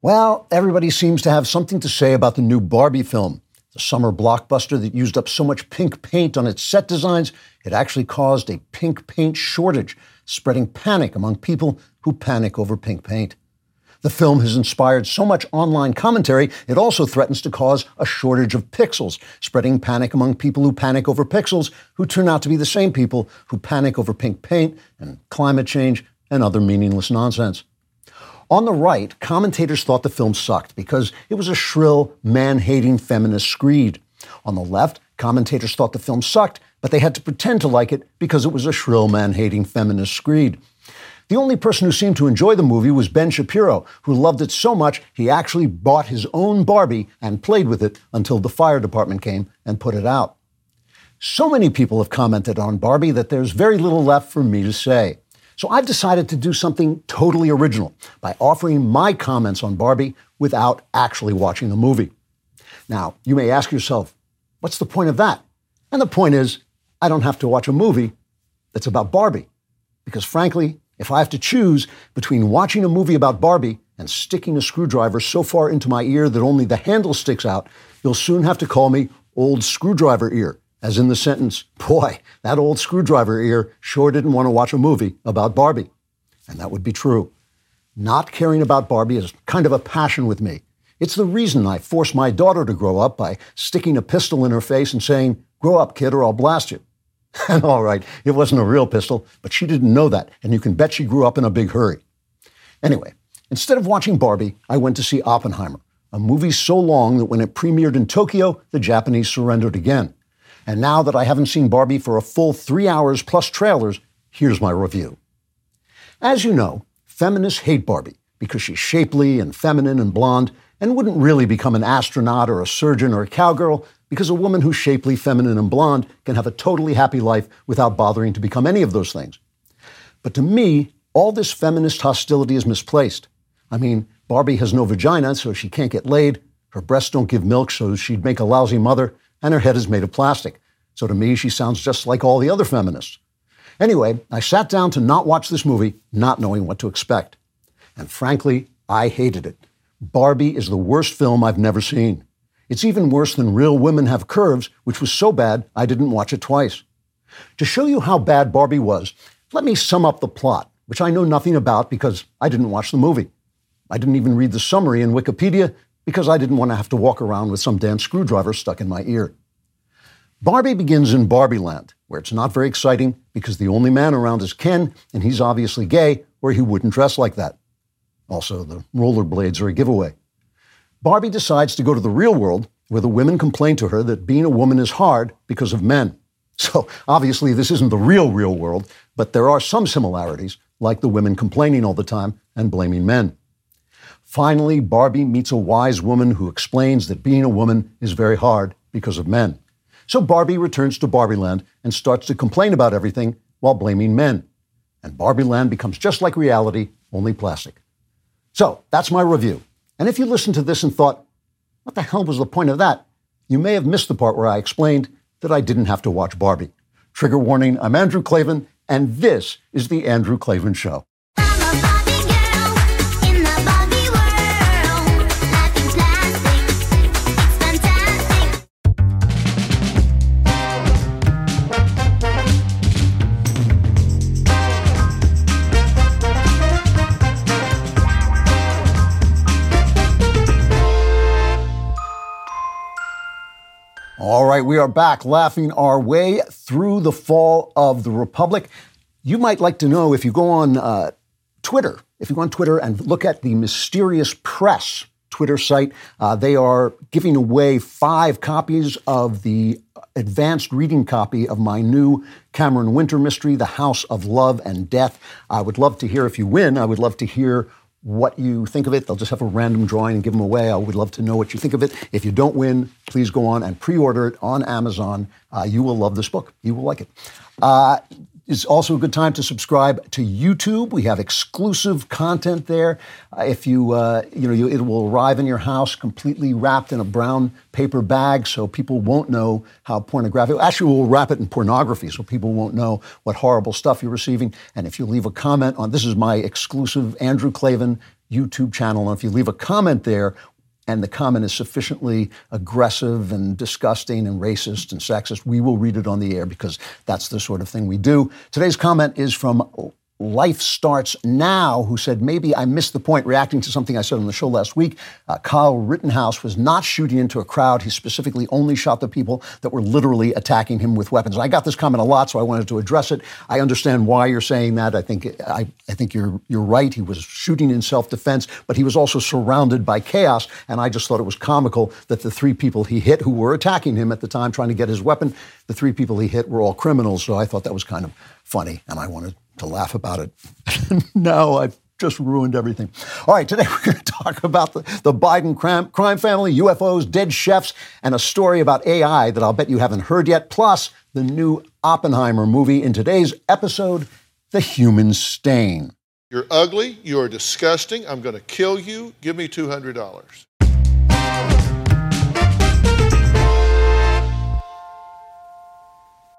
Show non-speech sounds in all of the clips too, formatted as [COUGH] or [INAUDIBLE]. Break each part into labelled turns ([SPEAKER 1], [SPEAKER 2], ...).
[SPEAKER 1] Well, everybody seems to have something to say about the new Barbie film. The summer blockbuster that used up so much pink paint on its set designs, it actually caused a pink paint shortage, spreading panic among people who panic over pink paint. The film has inspired so much online commentary, it also threatens to cause a shortage of pixels, spreading panic among people who panic over pixels, who turn out to be the same people who panic over pink paint and climate change and other meaningless nonsense. On the right, commentators thought the film sucked because it was a shrill, man hating feminist screed. On the left, commentators thought the film sucked, but they had to pretend to like it because it was a shrill, man hating feminist screed. The only person who seemed to enjoy the movie was Ben Shapiro, who loved it so much he actually bought his own Barbie and played with it until the fire department came and put it out. So many people have commented on Barbie that there's very little left for me to say. So I've decided to do something totally original by offering my comments on Barbie without actually watching the movie. Now, you may ask yourself, what's the point of that? And the point is, I don't have to watch a movie that's about Barbie. Because frankly, if I have to choose between watching a movie about Barbie and sticking a screwdriver so far into my ear that only the handle sticks out, you'll soon have to call me Old Screwdriver Ear as in the sentence, boy, that old screwdriver ear sure didn't want to watch a movie about Barbie. And that would be true. Not caring about Barbie is kind of a passion with me. It's the reason I force my daughter to grow up by sticking a pistol in her face and saying, Grow up, kid, or I'll blast you. [LAUGHS] And all right, it wasn't a real pistol, but she didn't know that, and you can bet she grew up in a big hurry. Anyway, instead of watching Barbie, I went to see Oppenheimer, a movie so long that when it premiered in Tokyo, the Japanese surrendered again. And now that I haven't seen Barbie for a full three hours plus trailers, here's my review. As you know, feminists hate Barbie because she's shapely and feminine and blonde and wouldn't really become an astronaut or a surgeon or a cowgirl because a woman who's shapely, feminine, and blonde can have a totally happy life without bothering to become any of those things. But to me, all this feminist hostility is misplaced. I mean, Barbie has no vagina, so she can't get laid. Her breasts don't give milk, so she'd make a lousy mother and her head is made of plastic. So to me, she sounds just like all the other feminists. Anyway, I sat down to not watch this movie, not knowing what to expect. And frankly, I hated it. Barbie is the worst film I've never seen. It's even worse than Real Women Have Curves, which was so bad I didn't watch it twice. To show you how bad Barbie was, let me sum up the plot, which I know nothing about because I didn't watch the movie. I didn't even read the summary in Wikipedia because I didn't want to have to walk around with some damn screwdriver stuck in my ear. Barbie begins in Barbie Land, where it's not very exciting because the only man around is Ken, and he's obviously gay, or he wouldn't dress like that. Also, the rollerblades are a giveaway. Barbie decides to go to the real world, where the women complain to her that being a woman is hard because of men. So, obviously, this isn't the real, real world, but there are some similarities, like the women complaining all the time and blaming men. Finally, Barbie meets a wise woman who explains that being a woman is very hard because of men. So Barbie returns to Barbie Land and starts to complain about everything while blaming men. And Barbie Land becomes just like reality, only plastic. So that's my review. And if you listened to this and thought, what the hell was the point of that? You may have missed the part where I explained that I didn't have to watch Barbie. Trigger warning, I'm Andrew Klavan, and this is The Andrew Klavan Show. Right, we are back laughing our way through the fall of the Republic. You might like to know if you go on uh, Twitter, if you go on Twitter and look at the Mysterious Press Twitter site, uh, they are giving away five copies of the advanced reading copy of my new Cameron Winter mystery, The House of Love and Death. I would love to hear if you win. I would love to hear what you think of it. They'll just have a random drawing and give them away. I would love to know what you think of it. If you don't win, please go on and pre-order it on Amazon. Uh, you will love this book. You will like it. Uh, it's also a good time to subscribe to YouTube. We have exclusive content there. Uh, if you, uh, you know, you, it will arrive in your house completely wrapped in a brown paper bag, so people won't know how pornographic. Actually, we'll wrap it in pornography, so people won't know what horrible stuff you're receiving. And if you leave a comment on this is my exclusive Andrew Klavan YouTube channel. And if you leave a comment there, and the comment is sufficiently aggressive and disgusting and racist and sexist, we will read it on the air because that's the sort of thing we do. Today's comment is from Life Starts Now, who said, maybe I missed the point reacting to something I said on the show last week. Uh, Kyle Rittenhouse was not shooting into a crowd. He specifically only shot the people that were literally attacking him with weapons. And I got this comment a lot, so I wanted to address it. I understand why you're saying that. I think, I, I think you're, you're right. He was shooting in self defense, but he was also surrounded by chaos. And I just thought it was comical that the three people he hit who were attacking him at the time trying to get his weapon, the three people he hit were all criminals. So I thought that was kind of funny, and I wanted to laugh about it. [LAUGHS] no, I've just ruined everything. All right, today [LAUGHS] we're going to talk about the, the Biden crime, crime family, UFOs, dead chefs, and a story about AI that I'll bet you haven't heard yet, plus the new Oppenheimer movie in today's episode, The Human Stain.
[SPEAKER 2] You're ugly. You're disgusting. I'm going to kill you. Give me $200.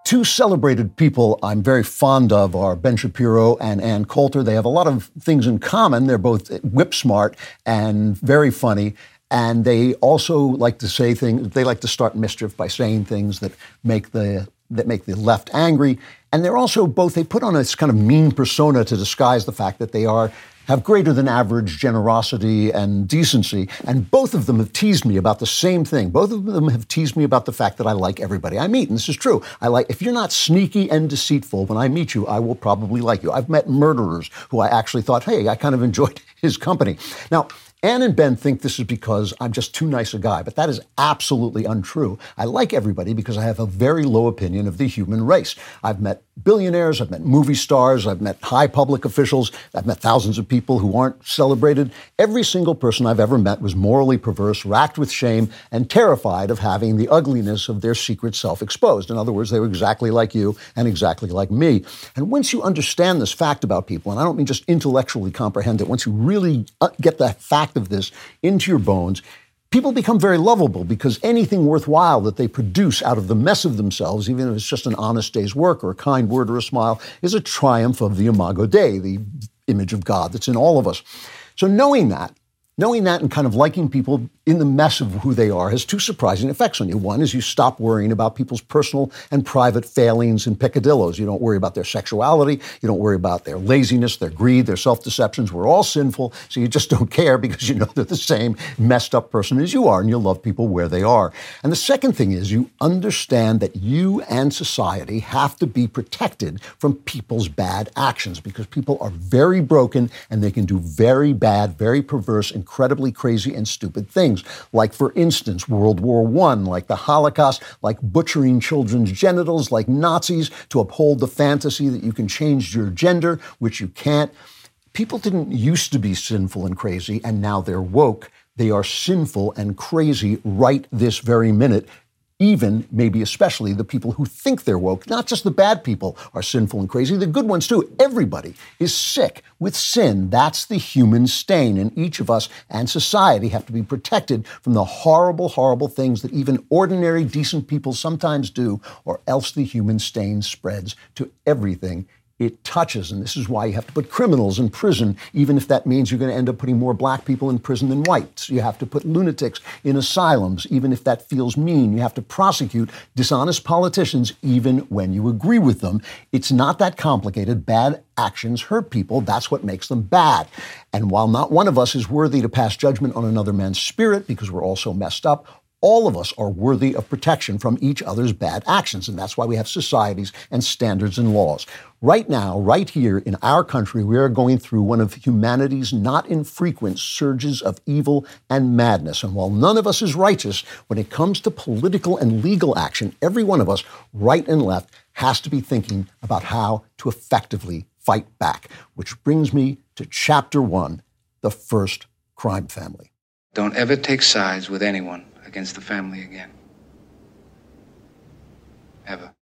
[SPEAKER 1] Two celebrated people I'm very fond of are Ben Shapiro and Ann Coulter. They have a lot of things in common. They're both whip smart and very funny. And they also like to say things, they like to start mischief by saying things that make the that make the left angry. And they're also both, they put on this kind of mean persona to disguise the fact that they are have greater than average generosity and decency. And both of them have teased me about the same thing. Both of them have teased me about the fact that I like everybody I meet. And this is true. I like, if you're not sneaky and deceitful, when I meet you, I will probably like you. I've met murderers who I actually thought, hey, I kind of enjoyed [LAUGHS] his company. Now, Ann and Ben think this is because I'm just too nice a guy, but that is absolutely untrue. I like everybody because I have a very low opinion of the human race. I've met billionaires, I've met movie stars, I've met high public officials, I've met thousands of people who aren't celebrated. Every single person I've ever met was morally perverse, racked with shame, and terrified of having the ugliness of their secret self exposed. In other words, they were exactly like you and exactly like me. And once you understand this fact about people, and I don't mean just intellectually comprehend it, once you really uh, get that fact of this into your bones, people become very lovable because anything worthwhile that they produce out of the mess of themselves, even if it's just an honest day's work or a kind word or a smile, is a triumph of the Imago Dei, the image of God that's in all of us. So knowing that, knowing that and kind of liking people in the mess of who they are has two surprising effects on you. One is you stop worrying about people's personal and private failings and peccadillos. You don't worry about their sexuality. You don't worry about their laziness, their greed, their self deceptions. We're all sinful, so you just [LAUGHS] don't care because you know they're the same messed up person as you are, and you love people where they are. And the second thing is you understand that you and society have to be protected from people's bad actions because people are very broken and they can do very bad, very perverse, incredibly crazy, and stupid things like, for instance, World War I, like the Holocaust, like butchering children's genitals, like Nazis, to uphold the fantasy that you can change your gender, which you can't. People didn't used to be sinful and crazy, and now they're woke. They are sinful and crazy right this very minute even, maybe especially, the people who think they're woke. Not just the bad people are sinful and crazy, the good ones too. Everybody is sick with sin. That's the human stain. And each of us and society have to be protected from the horrible, horrible things that even ordinary, decent people sometimes do, or else the human stain spreads to everything it touches. And this is why you have to put criminals in prison, even if that means you're going to end up putting more black people in prison than whites. You have to put lunatics in asylums, even if that feels mean. You have to prosecute dishonest politicians, even when you agree with them. It's not that complicated. Bad actions hurt people. That's what makes them bad. And while not one of us is worthy to pass judgment on another man's spirit because we're all so messed up, all of us are worthy of protection from each other's bad actions. And that's why we have societies and standards and laws. Right now, right here in our country, we are going through one of humanity's not infrequent surges of evil and madness. And while none of us is righteous, when it comes to political and legal action, every one of us, right and left, has to be thinking about how to effectively fight back. Which brings me to chapter one the first crime family.
[SPEAKER 3] Don't ever take sides with anyone against the family again. Ever.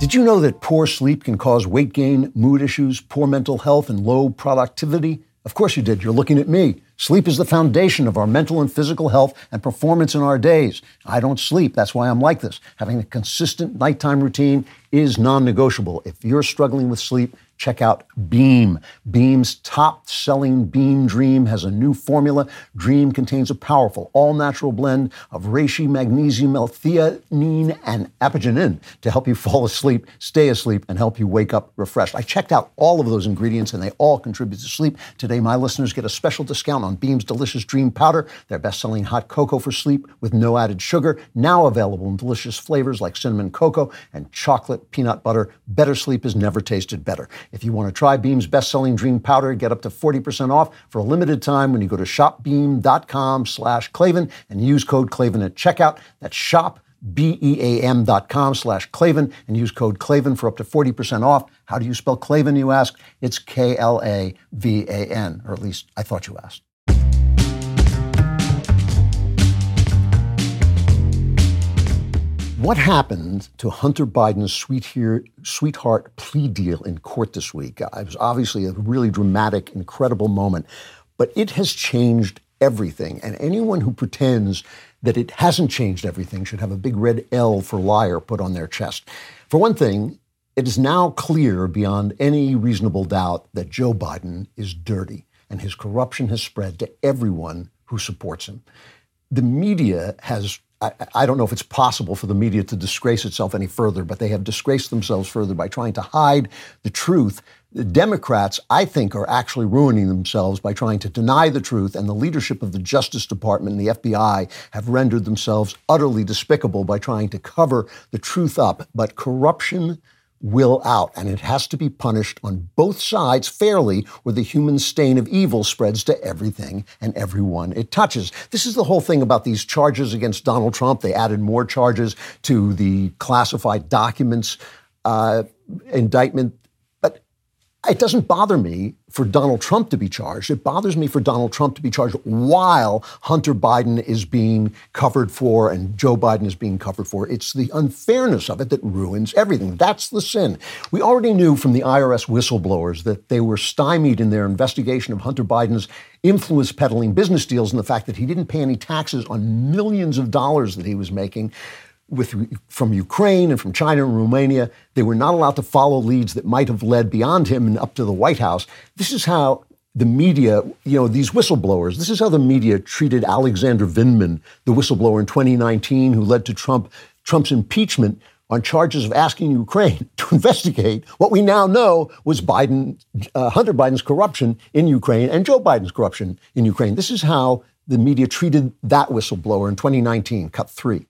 [SPEAKER 1] Did you know that poor sleep can cause weight gain, mood issues, poor mental health, and low productivity? Of course you did. You're looking at me. Sleep is the foundation of our mental and physical health and performance in our days. I don't sleep. That's why I'm like this. Having a consistent nighttime routine is non negotiable. If you're struggling with sleep, check out Beam. Beam's top selling Beam Dream has a new formula. Dream contains a powerful, all natural blend of reishi, magnesium, L-theanine, and apigenin to help you [LAUGHS] fall asleep, stay asleep, and help you wake up refreshed. I checked out all of those ingredients and they all contribute to sleep. Today, my listeners get a special discount on Beam's delicious Dream Powder, their best selling hot cocoa for sleep with no added sugar, now available in delicious flavors like cinnamon cocoa and chocolate peanut butter. Better sleep has never tasted better. If you want to try Beam's best-selling Dream Powder, get up to 40% off for a limited time when you go to shopbeam.com slash Klavan and use code Klavan at checkout. That's shop beam.com slash Klavan and use code Klavan for up to 40% off. How do you spell Klavan, you ask? It's K-L-A-V-A-N, or at least I thought you asked. What happened to Hunter Biden's sweetheart plea deal in court this week? Uh, it was obviously a really dramatic, incredible moment, but it has changed everything. And anyone who pretends that it hasn't changed everything should have a big red L for liar put on their chest. For one thing, it is now clear beyond any reasonable doubt that Joe Biden is dirty and his corruption has spread to everyone who supports him. The media has I, I, don't know if it's possible for the media to disgrace itself any further, but they have disgraced themselves further by trying to hide the truth. The Democrats, I think, are actually ruining themselves by trying to deny the truth, and the leadership of the Justice Department and the FBI have rendered themselves utterly despicable by trying to cover the truth up. But corruption will out, and it has to be punished on both sides fairly, or the human stain of evil spreads to everything and everyone it touches. This is the whole thing about these charges against Donald Trump. They added more charges to the classified documents uh, indictment it doesn't bother me for Donald Trump to be charged. It bothers me for Donald Trump to be charged while Hunter Biden is being covered for and Joe Biden is being covered for. It's the unfairness of it that ruins everything. That's the sin. We already knew from the IRS whistleblowers that they were stymied in their investigation of Hunter Biden's influence peddling business deals and the fact that he didn't pay any taxes on millions of dollars that he was making with, from Ukraine and from China and Romania. They were not allowed to follow leads that might have led beyond him and up to the White House. This is how the media, you know, these whistleblowers, this is how the media treated Alexander Vindman, the whistleblower in 2019 who led to Trump, Trump's impeachment on charges of asking Ukraine [LAUGHS] to investigate what we now know was Biden, uh, Hunter Biden's corruption in Ukraine and Joe Biden's corruption in Ukraine. This is how the media treated that whistleblower in 2019, cut three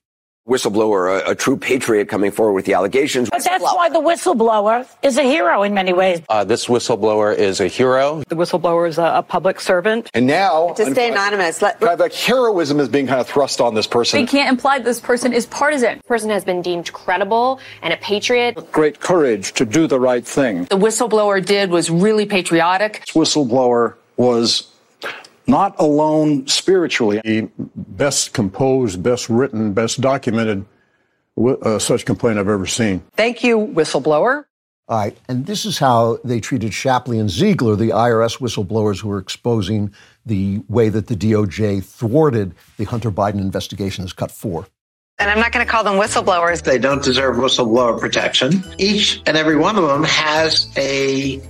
[SPEAKER 4] whistleblower, a, a, true patriot coming forward with the allegations.
[SPEAKER 5] But that's why the whistleblower is a hero in many ways.
[SPEAKER 6] Uh, this whistleblower is a hero.
[SPEAKER 7] The whistleblower is a, a public servant.
[SPEAKER 8] And now,
[SPEAKER 9] to stay anonymous,
[SPEAKER 8] let, kind of like heroism is being kind of thrust on this person.
[SPEAKER 10] We can't imply this person is partisan.
[SPEAKER 11] The person has been deemed credible and a patriot.
[SPEAKER 12] Great courage to do the right thing.
[SPEAKER 13] The whistleblower did was really patriotic.
[SPEAKER 12] This whistleblower was not alone spiritually.
[SPEAKER 14] The best composed, best written, best documented uh, such complaint I've ever seen.
[SPEAKER 7] Thank you, whistleblower.
[SPEAKER 1] All right, and this is how they treated Shapley and Ziegler, the IRS whistleblowers who were exposing the way that the DOJ thwarted the Hunter Biden investigation as cut four.
[SPEAKER 9] And I'm not going to call them whistleblowers.
[SPEAKER 15] They don't deserve whistleblower protection. Each and every one of them has a,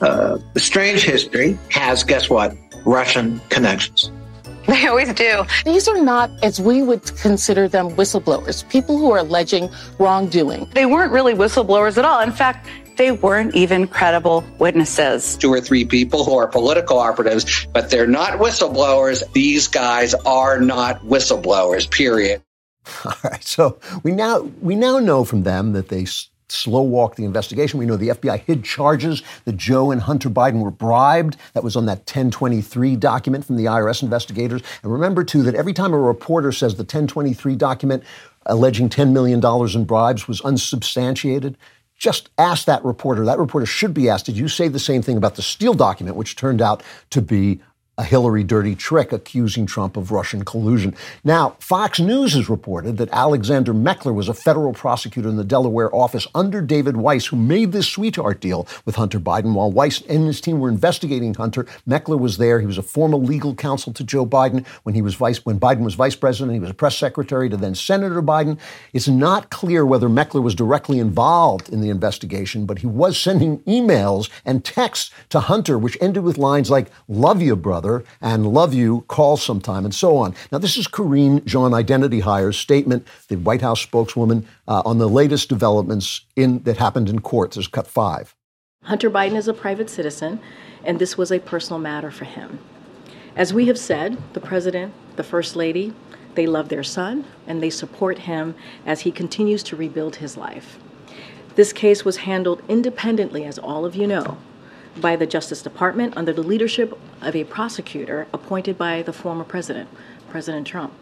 [SPEAKER 15] uh, strange history, has, guess what? Russian connections. [LAUGHS]
[SPEAKER 9] They always do.
[SPEAKER 16] These are not, as we would consider them, whistleblowers, people who are alleging wrongdoing.
[SPEAKER 7] They weren't really whistleblowers at all. In fact, they weren't even credible witnesses.
[SPEAKER 15] Two or three people who are political operatives, but they're not whistleblowers. These guys are not whistleblowers, period. [LAUGHS]
[SPEAKER 1] All right. So we now we now know from them that they slow walk the investigation. We know the FBI hid charges that Joe and Hunter Biden were bribed. That was on that 1023 document from the IRS investigators. And remember, too, that every time a reporter says the 1023 document alleging $10 million in bribes was unsubstantiated, just ask that reporter. That reporter should be asked, did you say the same thing about the Steele document, which turned out to be a Hillary dirty trick accusing Trump of Russian collusion. Now, Fox News has reported that Alexander Mackler was a federal prosecutor in the Delaware office under David Weiss, who made this sweetheart deal with Hunter Biden. While Weiss and his team were investigating Hunter, Mackler was there. He was a former legal counsel to Joe Biden when he was vice when Biden was vice president. He was a press secretary to then Senator Biden. It's not clear whether Mackler was directly involved in the investigation, but he was sending emails and texts to Hunter, which ended with lines like "Love you, brother." And love you, call sometime, and so on. Now, this is Karine Jean Identity Hire's statement, the White House spokeswoman, uh, on the latest developments in, that happened in court. There's cut five.
[SPEAKER 17] Hunter Biden is a private citizen, and this was a personal matter for him. As we have said, the president, the first lady, they love their son and they support him as he continues to rebuild his life. This case was handled independently, as all of you know, by the Justice Department under the leadership of a prosecutor appointed by the former president, President Trump.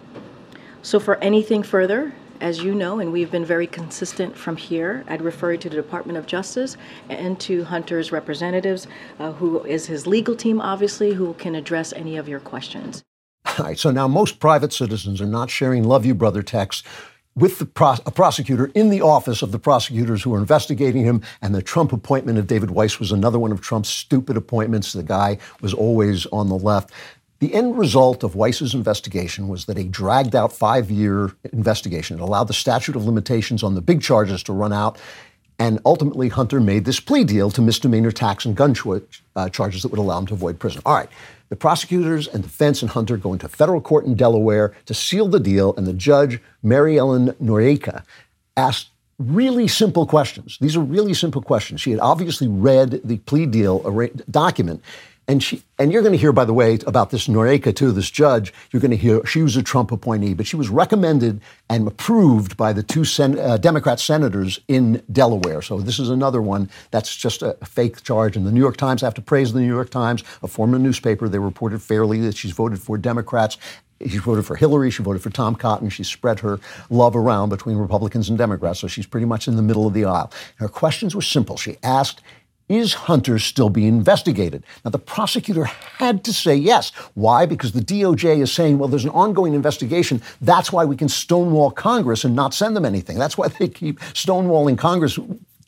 [SPEAKER 17] So, for anything further, as you know, and we've been very consistent from here, I'd refer you to the Department of Justice and to Hunter's representatives, uh, who is his legal team, obviously, who can address any of your questions.
[SPEAKER 1] All right, so now most private citizens are not sharing love you brother texts with a prosecutor in the office of the prosecutors who are investigating him. And the Trump appointment of David Weiss was another one of Trump's stupid appointments. The guy was always on the left. The end result of Weiss's investigation was that a dragged out five year investigation. It allowed the statute of limitations on the big charges to run out. And ultimately, Hunter made this plea deal to misdemeanor tax and gun uh, charges that would allow him to avoid prison. All right. The prosecutors and defense and Hunter go into federal court in Delaware to seal the deal, and the judge, Mary Ellen Noreika, asked really simple questions. These are really simple questions. She had obviously read the plea deal document and she, and you're going to hear, by the way, about this Noreika too, this judge. You're going to hear she was a Trump appointee, but she was recommended and approved by the two sen- uh, Democrat senators in Delaware. So this is another one that's just a fake charge. And the New York Times, I have to praise the New York Times, a former newspaper. They reported fairly that she's voted for Democrats. She voted for Hillary. She voted for Tom Cotton. She spread her love around between Republicans and Democrats. So she's pretty much in the middle of the aisle. Her questions were simple. She asked is Hunter still being investigated? Now, the prosecutor had to say yes. Why? Because the DOJ is saying, well, there's an ongoing investigation. That's why we can stonewall Congress and not send them anything. That's why they keep stonewalling Congress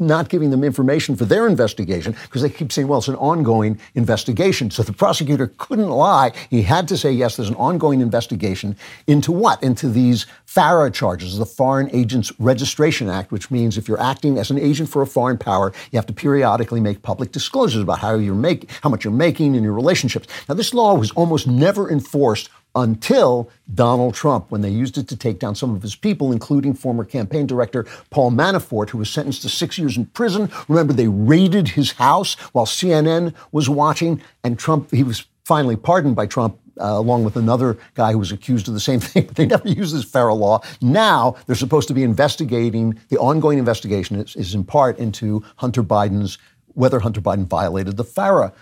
[SPEAKER 1] not giving them information for their investigation because they keep saying, well, it's an ongoing investigation. So the prosecutor couldn't lie. He had to say, yes, there's an ongoing investigation into what? Into these FARA charges, the Foreign Agents Registration Act, which means if you're acting as an agent for a foreign power, you have to periodically make public disclosures about how you're making, how much you're making in your relationships. Now, this law was almost never enforced until Donald Trump, when they used it to take down some of his people, including former campaign director Paul Manafort, who was sentenced to six years in prison. Remember, they raided his house while CNN was watching, and Trump, he was finally pardoned by Trump. Uh, along with another guy who was accused of the same [LAUGHS] thing. They never used this FARA law. Now they're supposed to be investigating. The ongoing investigation is, is in part into Hunter Biden's whether Hunter Biden violated the FARA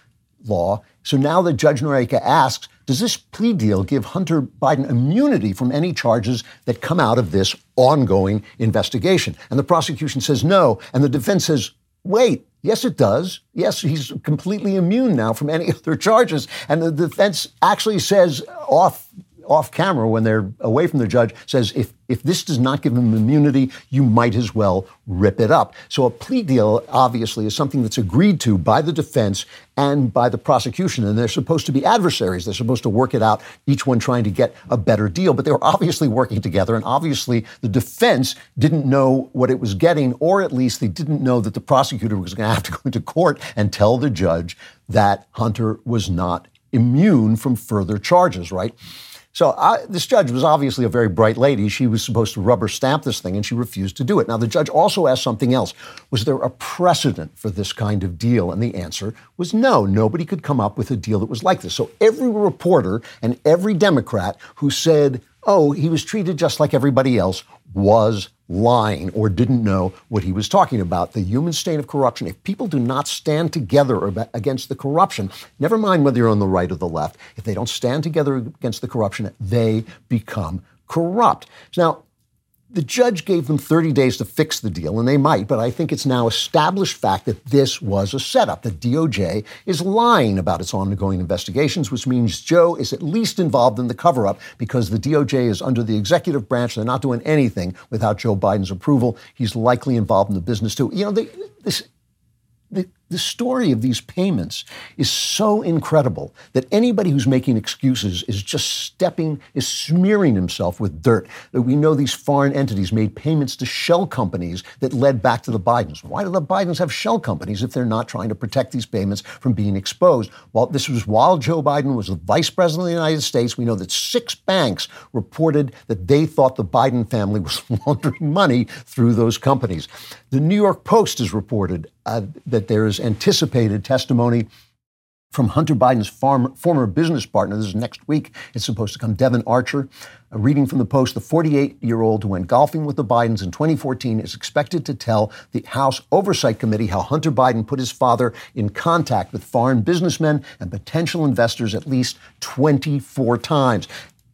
[SPEAKER 1] law. So now the Judge Noreika asks, does this plea deal give Hunter Biden immunity from any charges that come out of this ongoing investigation? And the prosecution says no. And the defense says, wait, yes, it does. Yes, he's completely immune now from any [LAUGHS] other charges. And the defense actually says off off camera when they're away from the judge says if if this does not give him immunity, you might as well rip it up. So a plea deal obviously is something that's agreed to by the defense and by the prosecution, and they're supposed to be adversaries. They're supposed to work it out, each one trying to get a better deal. But they were obviously working together, and obviously the defense didn't know what it was getting, or at least they didn't know that the prosecutor was going to have to go into court and tell the judge that Hunter was not immune from further charges, right? So I, this judge was obviously a very bright lady. She was supposed to rubber stamp this thing, and she refused to do it. Now, the judge also asked something else. Was there a precedent for this kind of deal? And the answer was no. Nobody could come up with a deal that was like this. So every reporter and every Democrat who said, oh, he was treated just like everybody else was lying or didn't know what he was talking about. The human state of corruption. If people do not stand together against the corruption, never mind whether you're on the right or the left, if they don't stand together against the corruption, they become corrupt. Now, The judge gave them 30 days to fix the deal, and they might, but I think it's now established fact that this was a setup. The DOJ is lying about its ongoing investigations, which means Joe is at least involved in the cover up because the DOJ is under the executive branch. They're not doing anything without Joe Biden's approval. He's likely involved in the business too. You know, they, this, the, story of these payments is so incredible that anybody who's making excuses is just stepping, is smearing himself with dirt. That we know these foreign entities made payments to shell companies that led back to the Bidens. Why do the Bidens have shell companies if they're not trying to protect these payments from being exposed? Well, this was while Joe Biden was the vice president of the United States. We know that six banks reported that they thought the Biden family was [LAUGHS] laundering money through those companies. The New York Post has reported uh, that there is anticipated testimony from Hunter Biden's farm, former business partner. This is next week. It's supposed to come. Devon Archer, a reading from the Post, the 48 year old who went golfing with the Bidens in 2014, is expected to tell the House Oversight Committee how Hunter Biden put his father in contact with foreign businessmen and potential investors at least 24 times.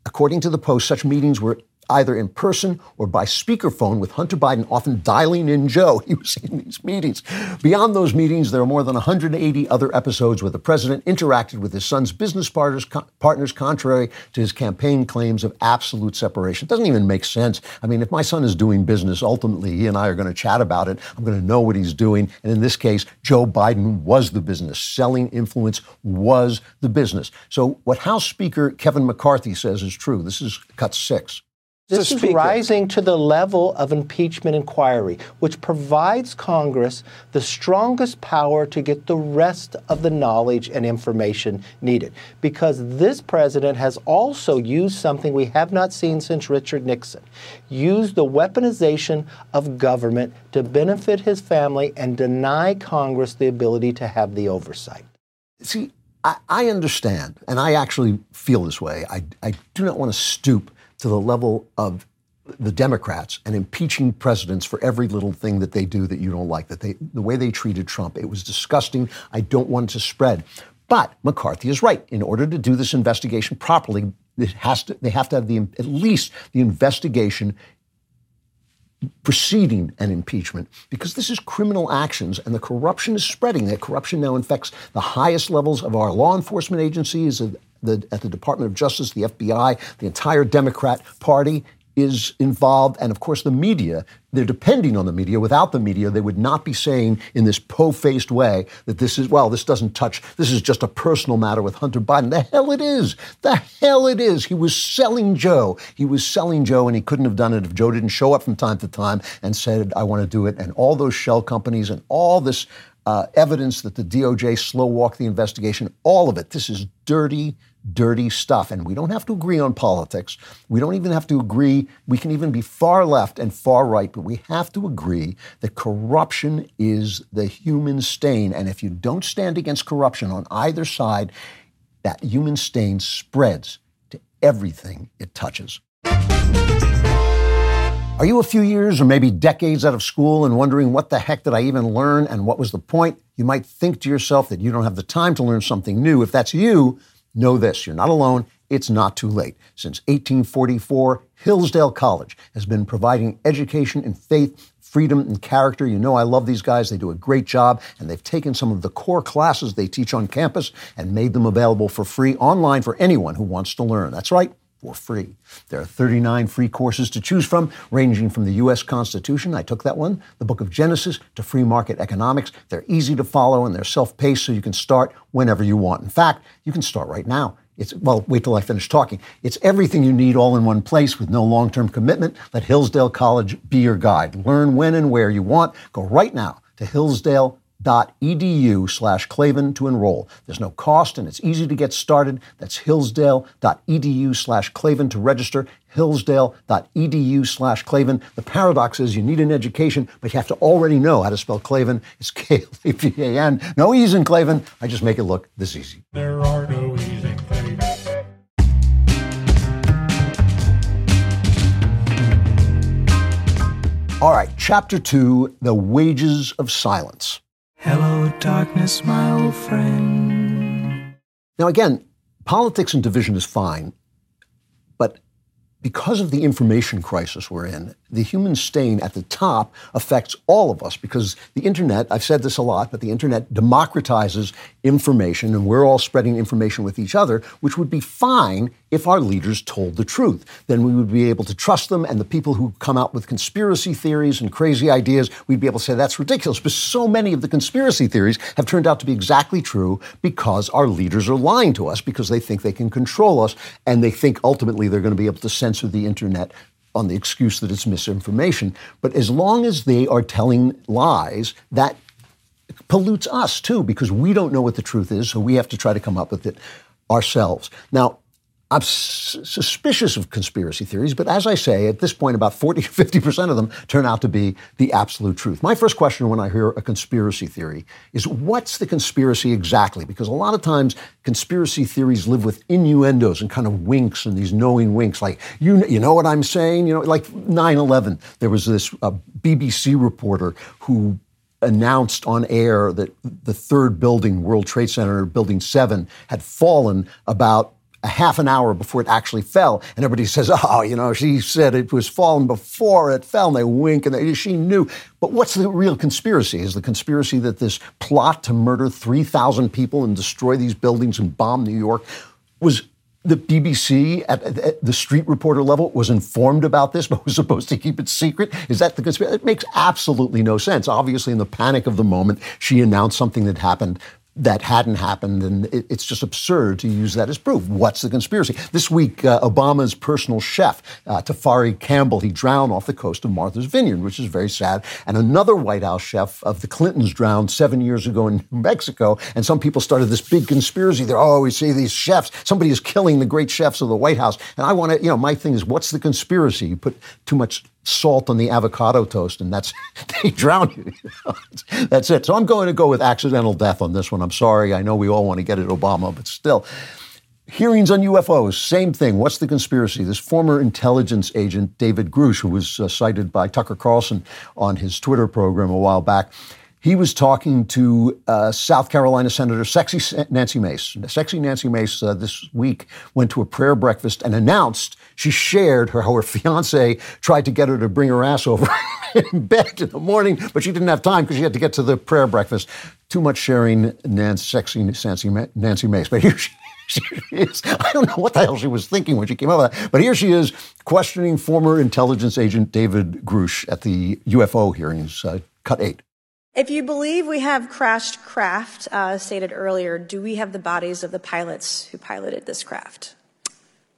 [SPEAKER 1] According to the Post, such meetings were either in person or by speakerphone, with Hunter Biden often dialing in Joe. [LAUGHS] He was in these meetings. Beyond those meetings, there are more than 180 other episodes where the president interacted with his son's business partners, co- partners contrary to his campaign claims of absolute separation. It doesn't even make sense. I mean, if my son is doing business, ultimately he and I are going to chat about it. I'm going to know what he's doing. And in this case, Joe Biden was the business. Selling influence was the business. So what House Speaker Kevin McCarthy says is true. This is cut six.
[SPEAKER 18] This is rising to the level of impeachment inquiry, which provides Congress the strongest power to get the rest of the knowledge and information needed. Because this president has also used something we have not seen since Richard Nixon used the weaponization of government to benefit his family and deny Congress the ability to have the oversight.
[SPEAKER 1] See, I, I understand, and I actually feel this way. I, I do not want to stoop to the level of the Democrats and impeaching presidents for every little thing that they do that you don't like. That they, the way they treated Trump, it was disgusting. I don't want to spread. But McCarthy is right. In order to do this investigation properly, it has to, they have to have the, at least the investigation preceding an impeachment because this is criminal actions and the corruption is spreading. That corruption now infects the highest levels of our law enforcement agencies, the, at the Department of Justice, the FBI, the entire Democrat Party is involved, and of course the media. They're depending on the media. Without the media, they would not be saying in this po-faced way that this is well, this doesn't touch. This is just a personal matter with Hunter Biden. The hell it is. The hell it is. He was selling Joe. He was selling Joe, and he couldn't have done it if Joe didn't show up from time to time and said, "I want to do it." And all those shell companies and all this uh, evidence that the DOJ slow walked the investigation. All of it. This is dirty dirty stuff. And we don't have to agree on politics. We don't even have to agree. We can even be far left and far right, but we have to agree that corruption is the human stain. And if you don't stand against corruption on either side, that human stain spreads to everything it touches. Are you a few years or maybe decades out of school and wondering what the heck did I even learn and what was the point? You might think to yourself that you don't have the time to learn something new. If that's you, Know this you're not alone. It's not too late. Since 1844, Hillsdale College has been providing education in faith, freedom, and character. You know, I love these guys. They do a great job, and they've taken some of the core classes they teach on campus and made them available for free online for anyone who wants to learn. That's right for free. There are 39 free courses to choose from, ranging from the U.S. Constitution, I took that one, the book of Genesis, to free market economics. They're easy to follow and they're self paced, so you can start whenever you want. In fact, you can start right now. It's, well, wait till I finish talking. It's everything you need all in one place with no long term commitment. Let Hillsdale College be your guide. Learn when and where you want. Go right now to Hillsdale hillsdale.edu slash Klavan to enroll. There's no cost and it's easy to get started. That's hillsdale.edu slash Klavan to register. Hillsdale.edu slash Klavan. The paradox is you need an education, but you have to already know how to spell Klavan. It's K-L-A-V-A-N. No E's in Klavan. I just make it look this easy.
[SPEAKER 19] There are no E's in Klavan.
[SPEAKER 1] All right, chapter two The Wages of Silence.
[SPEAKER 19] Hello, darkness, my old friend.
[SPEAKER 1] Now, again, politics and division is fine, but because of the information crisis we're in, the human stain at the top affects all of us because the internet, I've said this a lot, but the internet democratizes information and we're all spreading information with each other, which would be fine if our leaders told the truth. Then we would be able to trust them and the people who come out with conspiracy theories and crazy ideas, we'd be able to say that's ridiculous. But so many of the conspiracy theories have turned out to be exactly true because our leaders are lying to us because they think they can control us and they think ultimately they're going to be able to censor the internet on the excuse that it's misinformation. But as long as they are telling lies, that pollutes us too, because we don't know what the truth is, so we have to try to come up with it ourselves. Now, I'm s- suspicious of conspiracy theories, but as I say, at this point, about 40 to 50% of them turn out to be the absolute truth. My first question when I hear a conspiracy theory is what's the conspiracy exactly? Because a lot of times conspiracy theories live with innuendos and kind of winks and these knowing winks, like, you, you know what I'm saying? You know, like 9 11, there was this uh, BBC reporter who announced on air that the third building, World Trade Center, Building 7, had fallen about a half an hour before it actually fell. And everybody says, [LAUGHS] oh, you know, she said it was falling before it fell. And they wink and they, she knew. But what's the real conspiracy? Is the conspiracy that this plot to murder 3,000 people and destroy these buildings and bomb New York was the BBC at, at, the street reporter level was informed about this, [LAUGHS] but was supposed to keep it secret? Is that the conspiracy? It makes absolutely no sense. Obviously, in the panic of the moment, she announced something that happened that hadn't happened, and it, it's just absurd to use that as proof. What's the conspiracy? This week, uh, Obama's personal chef, uh, Tafari Campbell, he drowned off the coast of Martha's Vineyard, which is very sad. And another White House chef of the Clintons drowned seven years ago in [LAUGHS] New Mexico. And some people started this big conspiracy there. Oh, we see these chefs. Somebody is killing the great chefs of the White House. And I want to, you know, my thing is, what's the conspiracy? You put too much salt on the avocado toast, and that's [LAUGHS] they drown you. [LAUGHS] that's it. So I'm going to go with accidental death on this one. I'm sorry. I know we all want to get at Obama, but still. Hearings on UFOs, same thing. What's the conspiracy? This former intelligence agent, David Grusch, who was uh, cited by Tucker Carlson on his Twitter program a while back, he was talking to uh, South Carolina Senator Sexy Nancy Mace. Sexy Nancy Mace uh, this week went to a prayer breakfast and announced she shared her, how her fiance tried to get her to bring her ass over [LAUGHS] in bed in the morning, but she didn't have time because she had to get to the prayer breakfast. Too much sharing Nancy, Sexy Nancy, Nancy Mace. But here she [LAUGHS] she is. I don't know what the hell she was thinking when she came up with that. But here she is questioning former intelligence agent David Grusch at the UFO hearings, uh, cut eight.
[SPEAKER 20] If you believe we have crashed craft, uh, stated earlier, do we have the bodies of the pilots who piloted this craft?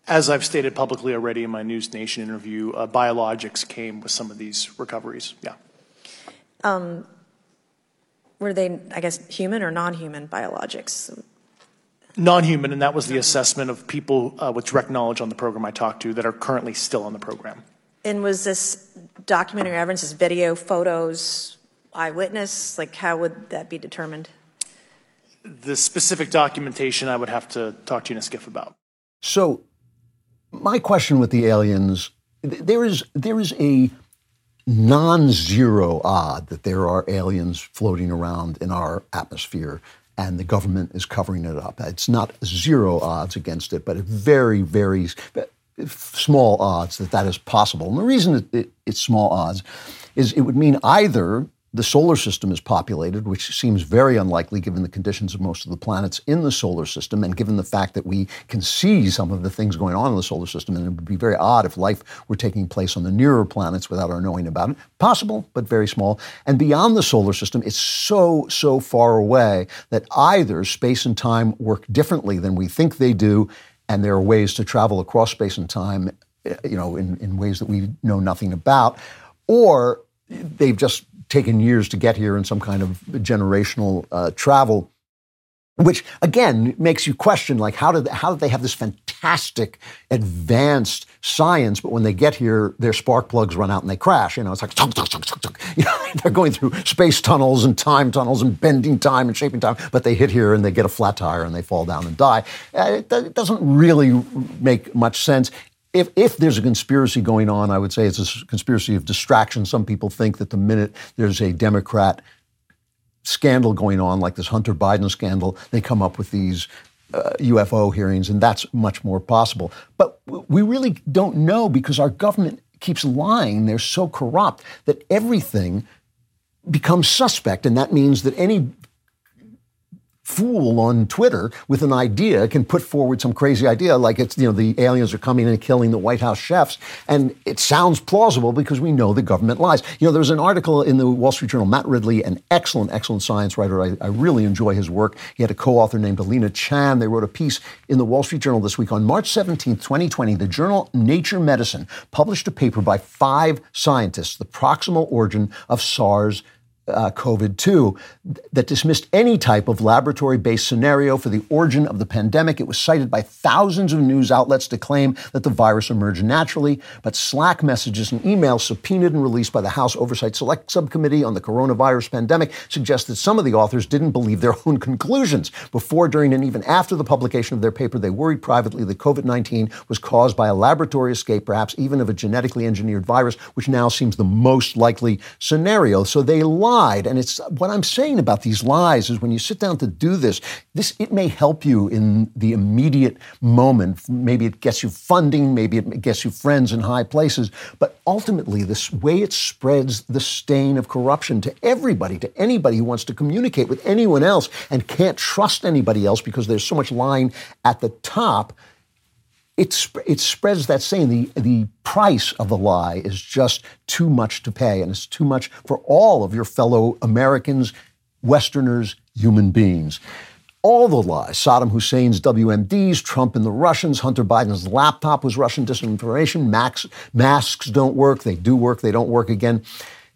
[SPEAKER 21] As I've stated publicly already in my News Nation interview, uh, biologics came with some of these recoveries. Yeah.
[SPEAKER 20] Um, were they, I guess, human or non human biologics?
[SPEAKER 21] Non human, and that was the assessment of people uh, with direct knowledge on the program I talked to that are currently still on the program.
[SPEAKER 20] And was this documentary evidence, this video, photos, eyewitness? Like, how would that be determined?
[SPEAKER 21] The specific documentation I would have to talk to you in a SCIF about.
[SPEAKER 1] So, my question with the aliens there is there is a non-zero odd that there are aliens floating around in our atmosphere and the government is covering it up. It's not zero odds against it, but very, very small odds that that is possible. And the reason it, it's small odds is it would mean either the solar system is populated, which seems very unlikely given the conditions of most of the planets in the solar system, and given the fact that we can see some of the things going on in the solar system. And it would be very odd if life were taking place on the nearer planets without our knowing about it. Possible, but very small. And beyond the solar system, it's so, so far away that either space and time work differently than we think they do, and there are ways to travel across space and time, eh, you know, in, in ways that we know nothing about, or they've just taken years to get here in some kind of generational uh, travel, which again makes you question like how did how did they have this fantastic advanced science, but when they get here, their spark plugs run out and they crash. You know, it's like [LAUGHS] you know, they're going through space tunnels and time tunnels and bending time and shaping time, but they hit here and they get a flat tire and they fall down and die. Uh, it, it doesn't really make much sense if, if there's a conspiracy going on, I would say it's a conspiracy of distraction. Some people think that the minute there's a Democrat scandal going on, like this Hunter Biden scandal, they come up with these uh, UFO hearings, and that's much more possible. But we really don't know because our government keeps lying. They're so corrupt that everything becomes suspect, and that means that any fool on Twitter with an idea can put forward some crazy idea like it's, you know, the aliens are coming and killing the White House chefs. And it sounds plausible because we know the government lies. You know, there was an article in the Wall Street Journal, Matt Ridley, an excellent, excellent science writer. I, I really enjoy his work. He had a co author named Alina Chan. They wrote a piece in the Wall Street Journal this week on March 17th, 2020. The journal Nature Medicine published a paper by five scientists, the proximal origin of SARS uh, COVID 2 that dismissed any type of laboratory based scenario for the origin of the pandemic. It was cited by thousands of news outlets to claim that the virus emerged naturally, but Slack messages and emails subpoenaed and released by the House Oversight Select Subcommittee on the coronavirus pandemic suggest that some of the authors didn't believe their own conclusions. Before, during, and even after the publication of their paper, they worried privately that COVID 19 was caused by a laboratory escape, perhaps even of a genetically engineered virus, which now seems the most likely scenario. So they lied lied. And it's what I'm saying about these lies is when you sit down to do this, this it may help you in the immediate moment. Maybe it gets you funding, maybe it gets you friends in high places, but ultimately this way it spreads the stain of corruption to everybody, to anybody who wants to communicate with anyone else and can't trust anybody else because there's so much lying at the top it, it spreads that saying the, the price of the lie is just too much to pay, and it's too much for all of your fellow Americans, Westerners, human beings. All the lies Saddam Hussein's WMDs, Trump and the Russians, Hunter Biden's laptop was Russian disinformation, Max, masks don't work, they do work, they don't work again.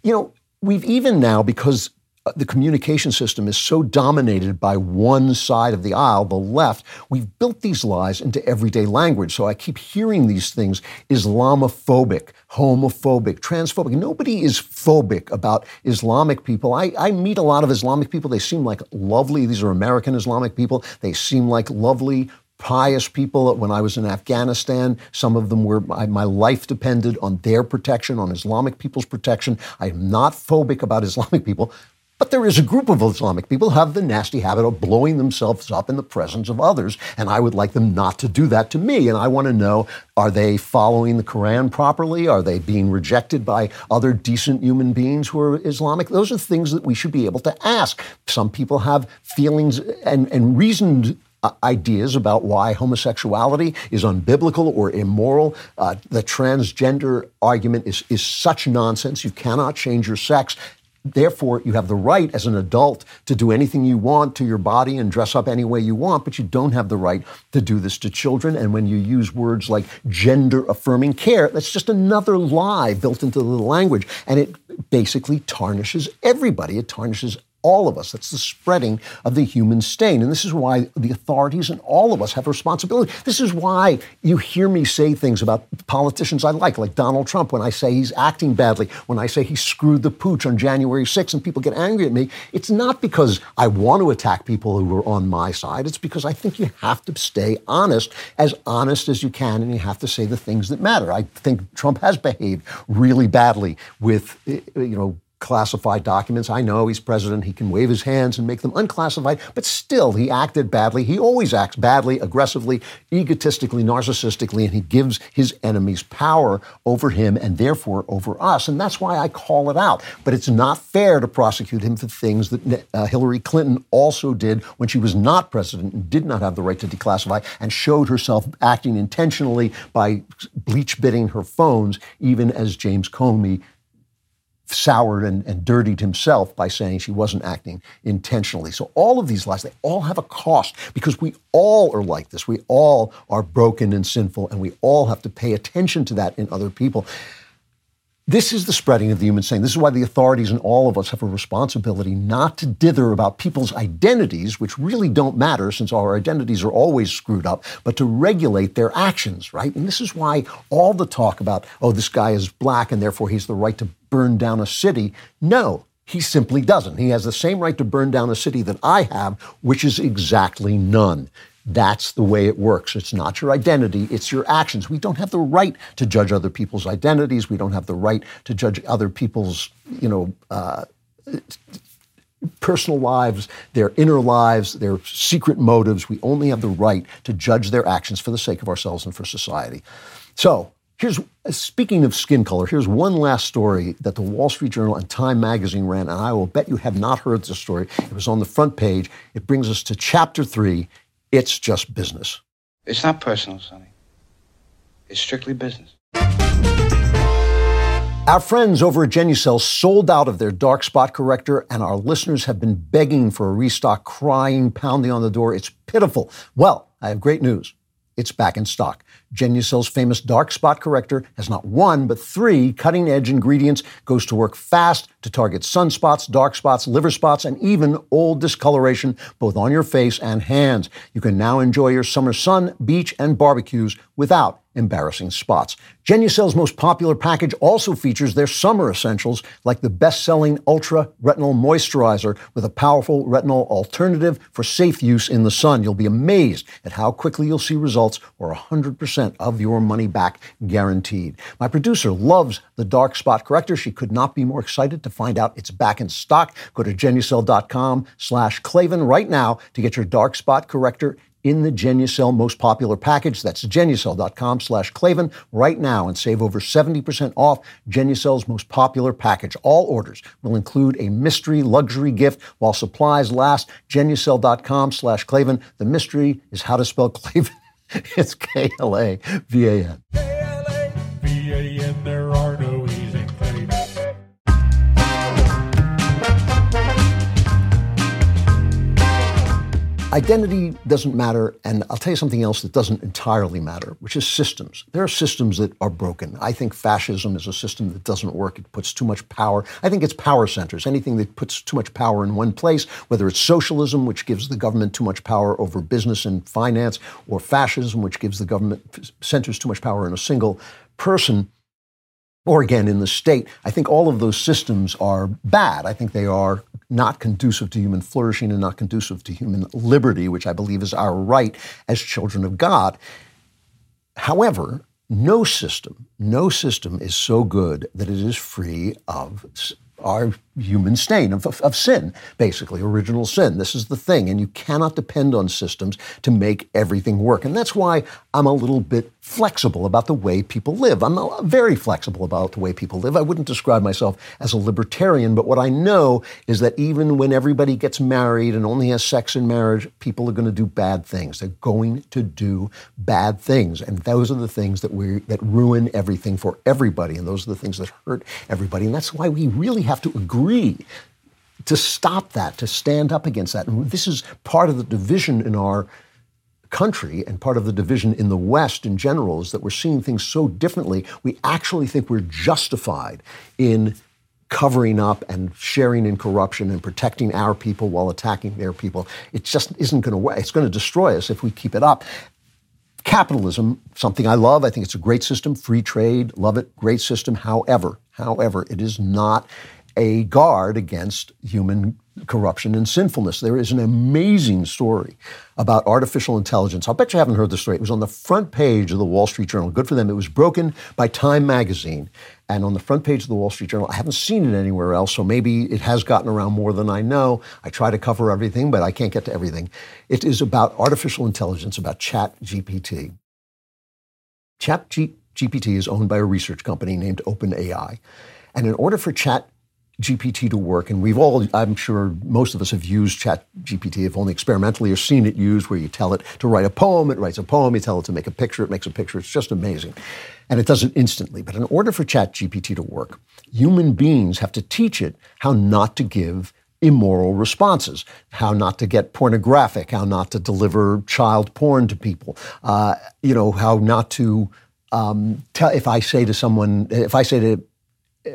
[SPEAKER 1] You know, we've even now, because Uh, the communication system is so dominated by one side of the aisle, the left, we've built these lies into everyday language. So I keep hearing these things Islamophobic, homophobic, transphobic. Nobody is phobic about Islamic people. I, I meet a lot of Islamic people. They seem like lovely. These are American Islamic people. They seem like lovely, pious people. When I was in Afghanistan, some of them were, my, my, life depended on their protection, on Islamic people's protection. I am not phobic about Islamic people, but there is a group of Islamic people who have the nasty habit of blowing themselves up in the presence of others, and I would like them not to do that to me. And I want to know are they following the Quran properly? Are they being rejected by other decent human beings who are Islamic? Those are things that we should be able to ask. Some people have feelings and, and reasoned uh, ideas about why homosexuality is unbiblical or immoral. Uh, the transgender argument is, is such nonsense. You cannot change your sex. Therefore, you have the right as an adult to do anything you want to your body and dress up any way you want, but you don't have the right to do this to children. And when you use words like gender affirming care, that's just another lie built into the language. And it basically tarnishes everybody. It tarnishes all of us. That's the spreading of the human stain. And this is why the authorities and all of us have a responsibility. This is why you hear me say things about politicians I like, like Donald Trump, when I say he's acting badly, when I say he screwed the pooch on January 6th and people get angry at me. It's not because I want to attack people who are on my side. It's because I think you have to stay honest, as honest as you can, and you have to say the things that matter. I think Trump has behaved really badly with, eh, eh, you know, classified documents. I know he's president. He can wave his hands and make them unclassified, but still, he acted badly. He always acts badly, aggressively, egotistically, narcissistically, and he gives his enemies power over him and therefore over us. And that's why I call it out. But it's not fair to prosecute him for things that uh, Hillary Clinton also did when she was not president and did not have the right to declassify and showed herself acting intentionally by bleach bitting her phones, even as James Comey soured and, and dirtied himself by saying she wasn't acting intentionally. So all of these lies, they all have a cost because we all are like this. We all are broken and sinful, and we all have to pay attention to that in other people. This is the spreading of the human stain. This is why the authorities and all of us have a responsibility not to dither about people's identities, which really don't matter since our identities are always screwed up, but to regulate their actions, right? And this is why all the talk about, oh, this guy is black and therefore he's the right to burn down a city. No, he simply doesn't. He has the same right to burn down a city that I have, which is exactly none. That's the way it works. It's not your identity, it's your actions. We don't have the right to judge other people's identities. We don't have the right to judge other people's, you know, uh, personal lives, their inner lives, their secret motives. We only have the right to judge their actions for the sake of ourselves and for society. So, Here's speaking of skin color, here's one last story that the Wall Street Journal and Time magazine ran, and I will bet you have not heard this story. It was on the front page. It brings us to chapter three. It's just business.
[SPEAKER 3] It's not personal, Sonny. It's strictly business.
[SPEAKER 1] Our friends over at Genucel sold out of their dark spot corrector, and our listeners have been begging for a restock, crying, pounding on the door. It's pitiful. Well, I have great news. It's back in stock. Genucel's famous dark spot corrector has not one, but three cutting edge ingredients, goes to work fast to target sunspots, dark spots, liver spots, and even old discoloration, both on your face and hands. You can now enjoy your summer sun, beach, and barbecues without embarrassing spots. Genucel's most popular package also features their summer essentials like the best-selling Ultra Retinol Moisturizer with a powerful retinol alternative for safe use in the sun. You'll be amazed at how quickly you'll see results or 100% of your money back guaranteed. My producer loves the dark spot corrector. She could not be more excited to find out it's back in stock. Go to genucel.com slash Klavan right now to get your dark spot corrector in the Genucel most popular package. That's genucel.com slash Klavan right now and save over 70% off Genucel's most popular package. All orders will include a mystery luxury gift while supplies last. Genucel.com slash Klavan. The mystery is how to spell Klavan. [LAUGHS] it's. K-L-A-V-A-N, Identity doesn't matter, and I'll tell you something else that doesn't entirely matter, which is systems. There are systems that are broken. I think fascism is a system that doesn't work. It puts too much power. I think it's power centers. Anything that puts too much power in one place, whether it's socialism, which gives the government too much power over business and finance, or fascism, which gives the government centers too much power in a single person or again in the state. I think all of those systems are bad. I think they are not conducive to human flourishing and not conducive to human liberty, which I believe is our right as children of God. However, no system, no system is so good that it is free of our human stain of, of, of, sin, basically, original sin. This is the thing. And you cannot depend on systems to make everything work. And that's why I'm a little bit flexible about the way people live. I'm very flexible about the way people live. I wouldn't describe myself as a libertarian, but what I know is that even when everybody gets married and only has sex in marriage, people are going to do bad things. They're going to do bad things. And those are the things that we that ruin everything for everybody. And those are the things that hurt everybody. And that's why we really have to agree to stop that, to stand up against that. And this is part of the division in our country and part of the division in the West in general is that we're seeing things so differently. We actually think we're justified in covering up and sharing in corruption and protecting our people while attacking their people. It just isn't going to work. It's going to destroy us if we keep it up. Capitalism, something I love. I think it's a great system. Free trade, love it. Great system. However, however, it is not a guard against human corruption and sinfulness. There is an amazing story about artificial intelligence. I'll bet you haven't heard the story. It was on the front page of the Wall Street Journal. Good for them. It was broken by Time Magazine. And on the front page of the Wall Street Journal, I haven't seen it anywhere else, so maybe it has gotten around more than I know. I try to cover everything, but I can't get to everything. It is about artificial intelligence, about Chat GPT. Chat GPT is owned by a research company named OpenAI. And in order for Chat GPT to work, and we've all, I'm sure most of us have used Chat GPT, if only experimentally, or seen it used where you tell it to write a poem, it writes a poem, you tell it to make a picture, it makes a picture. It's just amazing. And it does it instantly. But in order for Chat GPT to work, human beings have to teach it how not to give immoral responses, how not to get pornographic, how not to deliver child porn to people, uh, you know, how not to um, tell, if I say to someone, if I say to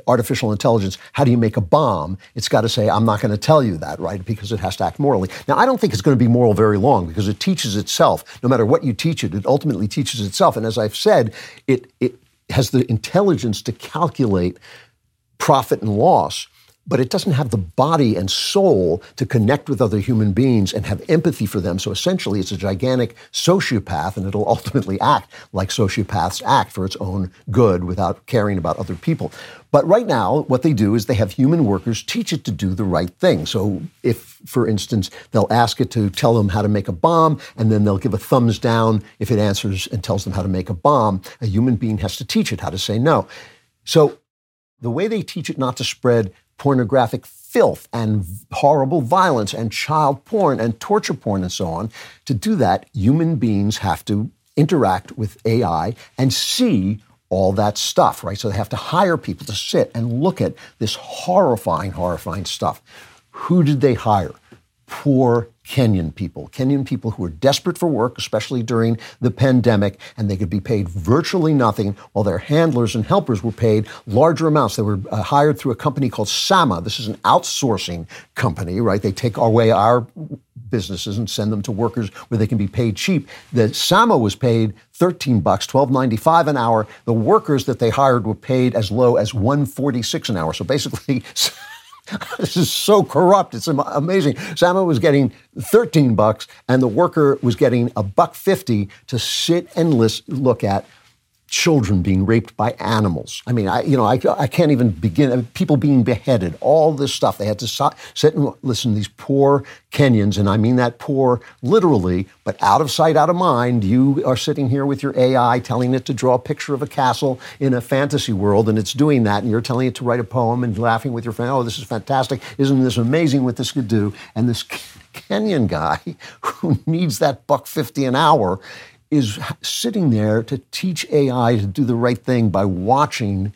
[SPEAKER 1] artificial intelligence, how do you make a bomb? It's got to say, I'm not going to tell you that, right? Because it has to act morally. Now, I don't think it's going to be moral very long because it teaches itself. No matter what you teach it, it ultimately teaches itself. And as I've said, it, it has the intelligence to calculate profit and loss but it doesn't have the body and soul to connect with other human beings and have empathy for them. So essentially, it's a gigantic sociopath, and it'll [LAUGHS] ultimately act like sociopaths act for its own good without caring about other people. But right now, what they do is they have human workers teach it to do the right thing. So if, for instance, they'll ask it to tell them how to make a bomb, and then they'll give a thumbs down if it answers and tells them how to make a bomb, a human being has to teach it how to say no. So the way they teach it not to spread pornographic filth and horrible violence and child porn and torture porn and so on, to do that, human beings have to interact with AI and see all that stuff, right? So they have to hire people to sit and look at this horrifying, horrifying stuff. Who did they hire? Poor Kenyan people, Kenyan people who were desperate for work, especially during the pandemic, and they could be paid virtually nothing while their handlers and helpers were paid larger amounts. They were uh, hired through a company called Sama. This is an outsourcing company, right? They take away our businesses and send them to workers where they can be paid cheap. The Sama was paid 13 bucks, 12.95 an hour. The workers that they hired were paid as low as 146 an hour. So basically [LAUGHS] this is so corrupt. It's amazing. Sama was getting 13 bucks, and the worker was getting a buck 50 to sit and list, look at children being raped by animals. I mean, I, you know, I, I can't even begin. I mean, people being beheaded, all this stuff. They had to sit and listen to these poor Kenyans, and I mean that poor literally, but out of sight, out of mind. You are sitting here with your AI telling it to draw a picture of a castle in a fantasy world, and it's doing that, and you're telling it to write a poem and laughing with your friend. Oh, this is fantastic. Isn't this amazing what this could do? And this Kenyan guy [LAUGHS] who needs that buck 50 an hour is sitting there to teach AI to do the right thing by watching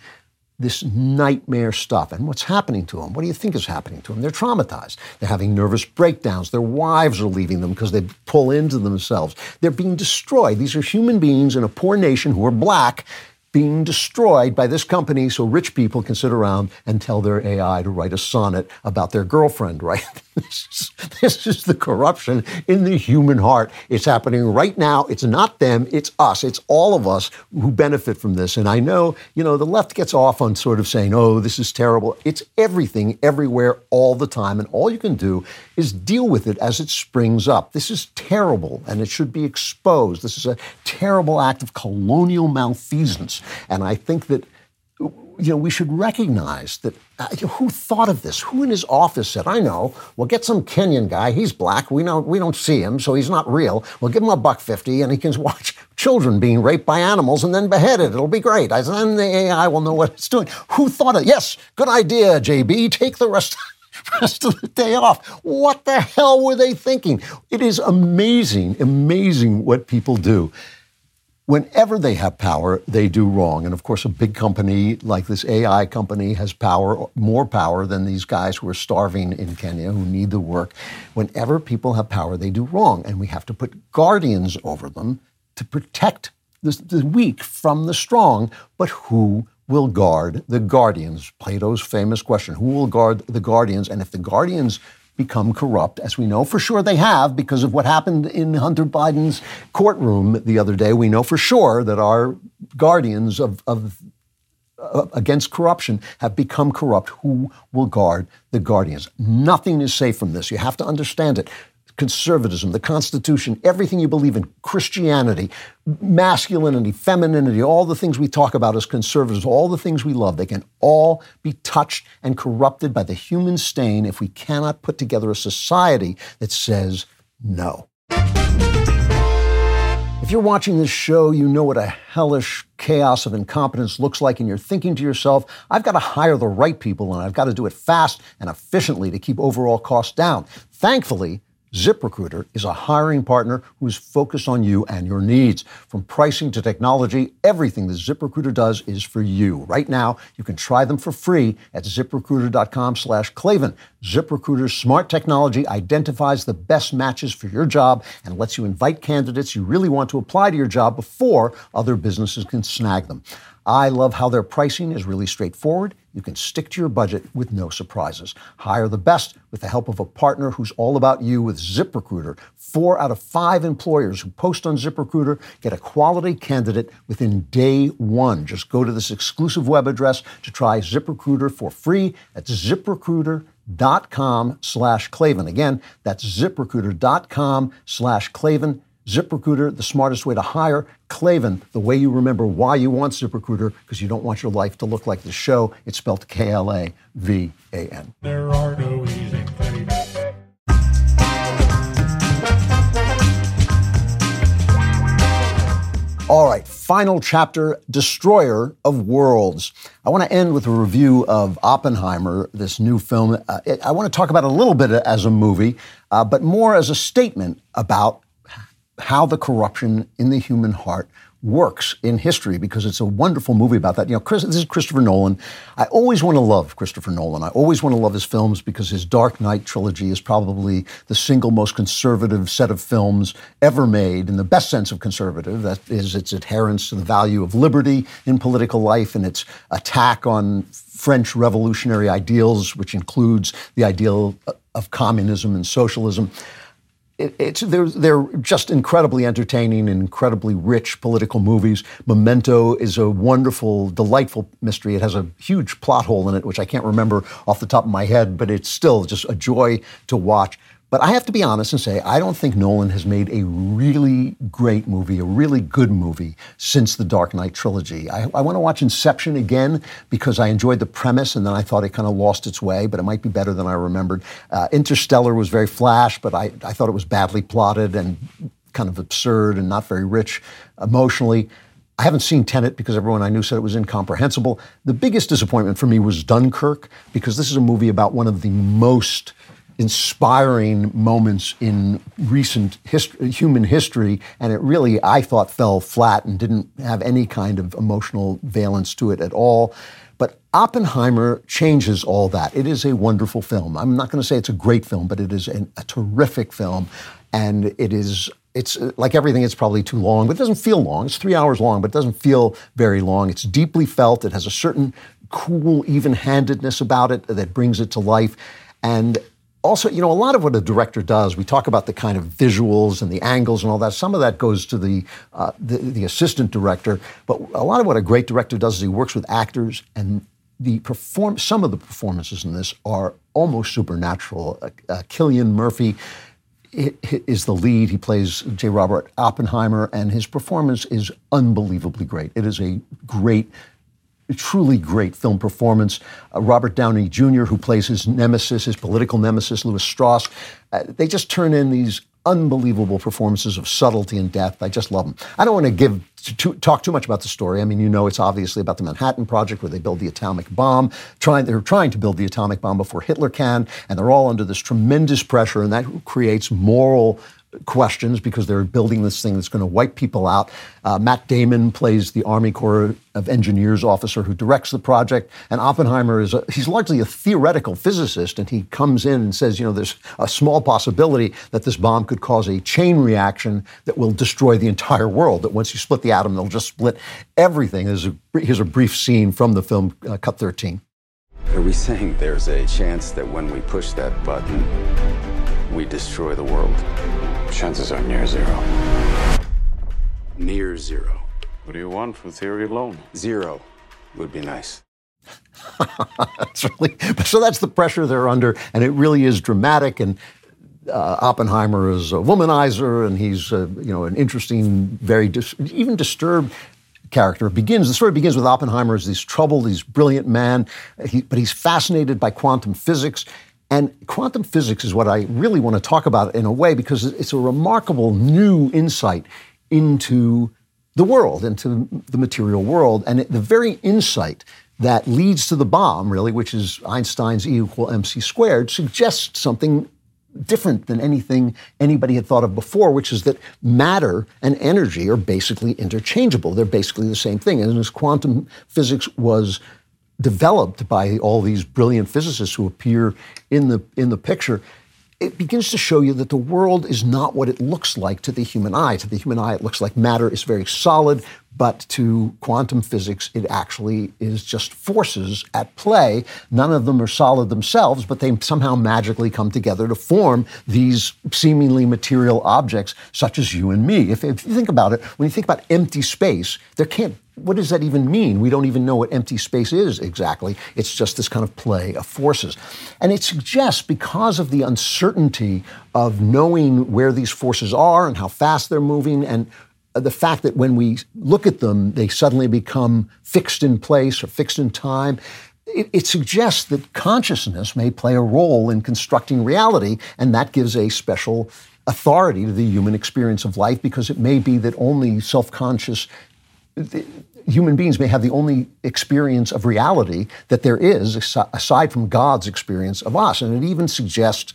[SPEAKER 1] this nightmare stuff. And what's happening to them? What do you think is happening to them? They're traumatized. They're having nervous breakdowns. Their wives are leaving them because they pull into themselves. They're being destroyed. These are human beings in a poor nation who are black being destroyed by this company so rich people can sit around and tell their AI to write a sonnet about their girlfriend, [LAUGHS] right? This, is, the corruption in the human heart. It's happening right now. It's not them, it's us. It's all of us who benefit from this. And I know, you know, the left gets off on sort of saying, oh, this is terrible. It's everything, everywhere, all the time. And all you can do is deal with it as it springs up. This is terrible and it should be exposed. This is a terrible act of colonial malfeasance. And I think that you know, we should recognize that uh, who thought of this? Who in his office said, "I know, we'll get some Kenyan guy. He's black. We know we don't see him, so he's not real. We'll give him a buck fifty, and he can [LAUGHS] watch children being raped by animals and then beheaded. It'll be great. I then the AI will know what it's doing. Who thought of? Yes, good idea, JB. Take the rest." [LAUGHS] rest of the day off. What the hell were they thinking? It is amazing, amazing what people do whenever they have power, they do wrong. And of course, a big company like this AI company has power, more power than these guys who are starving in Kenya who need the work. Whenever people have power, they do wrong. And we have to put guardians over them to protect the, the weak from the strong. But who will guard the guardians? Plato's famous question who will guard the guardians? And if the guardians become corrupt, as we know for sure they have because of what happened in Hunter Biden's courtroom the other day. We know for sure that our guardians of, of uh, against corruption have become corrupt. Who will guard the guardians? Nothing is safe from this. You have to understand it conservatism, the Constitution, everything you believe in, Christianity, masculinity, femininity, all the things we talk about as conservatives, all the things we love, they can all be touched and corrupted by the human stain if we cannot put together a society that says no. If you're watching this show, you know what a hellish chaos of incompetence looks like, and you're thinking to yourself, I've got to hire the right people and I've got to do it fast and efficiently to keep overall costs down. Thankfully, ZipRecruiter is a hiring partner who's focused on you and your needs. From pricing to technology, everything that ZipRecruiter does is for you. Right now, you can try them for free at ziprecruiter.com slash Klavan. ZipRecruiter's smart technology identifies the best matches for your job and lets you invite candidates you really want to apply to your job before other businesses can snag them. I love how their pricing is really straightforward. You can stick to your budget with no surprises. Hire the best with the help of a partner who's all about you with ZipRecruiter. Four out of five employers who post on ZipRecruiter get a quality candidate within day one. Just go to this exclusive web address to try ZipRecruiter for free at ziprecruiter.com slash Klavan. Again, that's ziprecruiter.com slash Klavan. ZipRecruiter, the smartest way to hire. Klavan, the way you remember why you want ZipRecruiter, because you don't want your life to look like the show. It's spelled K L A V A N.
[SPEAKER 19] There are no easy Klavan.
[SPEAKER 1] All right, final chapter Destroyer of Worlds. I want to end with a review of Oppenheimer, this new film. Uh, it, I want to talk about it a little bit as a movie, uh, but more as a statement about how the corruption in the human heart works in history because it's a wonderful movie about that. You know, Chris, this is Christopher Nolan. I always want to love Christopher Nolan. I always want to love his films because his Dark Knight trilogy is probably the single most conservative set of films ever made in the best sense of conservative. That is its adherence to the value of liberty in political life and its attack on French revolutionary ideals, which includes the ideal of communism and socialism it, it's they're they're just incredibly entertaining and incredibly rich political movies. Memento is a wonderful, delightful mystery. It has a huge plot hole in it, which I can't remember off the top of my head, but it's still just a joy to watch. But I have to be honest and say, I don't think Nolan has made a really great movie, a really good movie since the Dark Knight trilogy. I, I want to watch Inception again because I enjoyed the premise and then I thought it kind of lost its way, but it might be better than I remembered. Uh, Interstellar was very flash, but I, I thought it was badly plotted and kind of absurd and not very rich emotionally. I haven't seen Tenet because everyone I knew said it was incomprehensible. The biggest disappointment for me was Dunkirk because this is a movie about one of the most inspiring moments in recent history, human history, and it really, I thought, fell flat and didn't have any kind of emotional valence to it at all. But Oppenheimer changes all that. It is a wonderful film. I'm not going to say it's a great film, but it is an, a terrific film, and it is. It's uh, like everything, it's probably too long, but it doesn't feel long. It's three hours long, but it doesn't feel very long. It's deeply felt. It has a certain cool even handedness about it that brings it to life. And also, you know, a lot of what a director does, we talk about the kind of visuals and the angles and all that. Some of that goes to the, uh, the, the assistant director, but a lot of what a great director does is he works with actors, and the perform. Some of the performances in this are almost supernatural. Uh, uh, Cillian Murphy is the lead. He plays J. Robert Oppenheimer, and his performance is unbelievably great. It is a great truly great film performance. Uh, Robert Downey Jr., who plays his nemesis, his political nemesis, Lewis Strauss, uh, they just turn in these unbelievable performances of subtlety and depth. I just love them. I don't want to give to, talk too much about the story. I mean, you know, it's obviously about the Manhattan Project where they build the atomic bomb. Trying, they're trying to build the atomic bomb before Hitler can, and they're all under this tremendous pressure, and that creates moral questions because they're building this thing that's going to wipe people out. Uh, Matt Damon plays the Army Corps of Engineers officer who directs the project, and Oppenheimer is a, he's largely a theoretical physicist, and he comes in and says, you know, there's a small possibility that this bomb could cause a chain reaction that will destroy the entire world. That once you split the atom, they'll just split everything. Here's a, here's a brief scene from the film uh, Cut 13.
[SPEAKER 22] Are we saying there's a chance that when we push that button, we destroy the world? Chances are near zero. Near zero. What do you want from theory alone? Zero would be nice. [LAUGHS]
[SPEAKER 1] that's really so. That's the pressure they're under, and it really is dramatic. And uh, Oppenheimer is a womanizer, and he's uh, you know an interesting, very dis- even disturbed character. It begins the story begins with Oppenheimer as this troubled, he's brilliant man, he, but he's fascinated by quantum physics. And quantum physics is what I really want to talk about in a way because it's a remarkable new insight into the world, into the material world, and the very insight that leads to the bomb, really, which is Einstein's E equal mc squared, suggests something different than anything anybody had thought of before, which is that matter and energy are basically interchangeable. They're basically the same thing. And as quantum physics was developed by all these brilliant physicists who appear in the in the picture, it begins to show you that the world is not what it looks like to the human eye. To the human eye, it looks like matter is very solid, but to quantum physics, it actually is just forces at play. None of them are solid themselves, but they somehow magically come together to form these seemingly material objects, such as you and me. If, if you think about it, when you think about empty space, there can't what does that even mean? We don't even know what empty space is exactly. It's just this kind of play of forces. And it suggests, because of the uncertainty of knowing where these forces are and how fast they're moving, and Uh, the fact that when we look at them, they suddenly become fixed in place or fixed in time. It, it, suggests that consciousness may play a role in constructing reality, and that gives a special authority to the human experience of life because it may be that only self conscious human beings may have the only experience of reality that there is, aside from God's experience of us. And it even suggests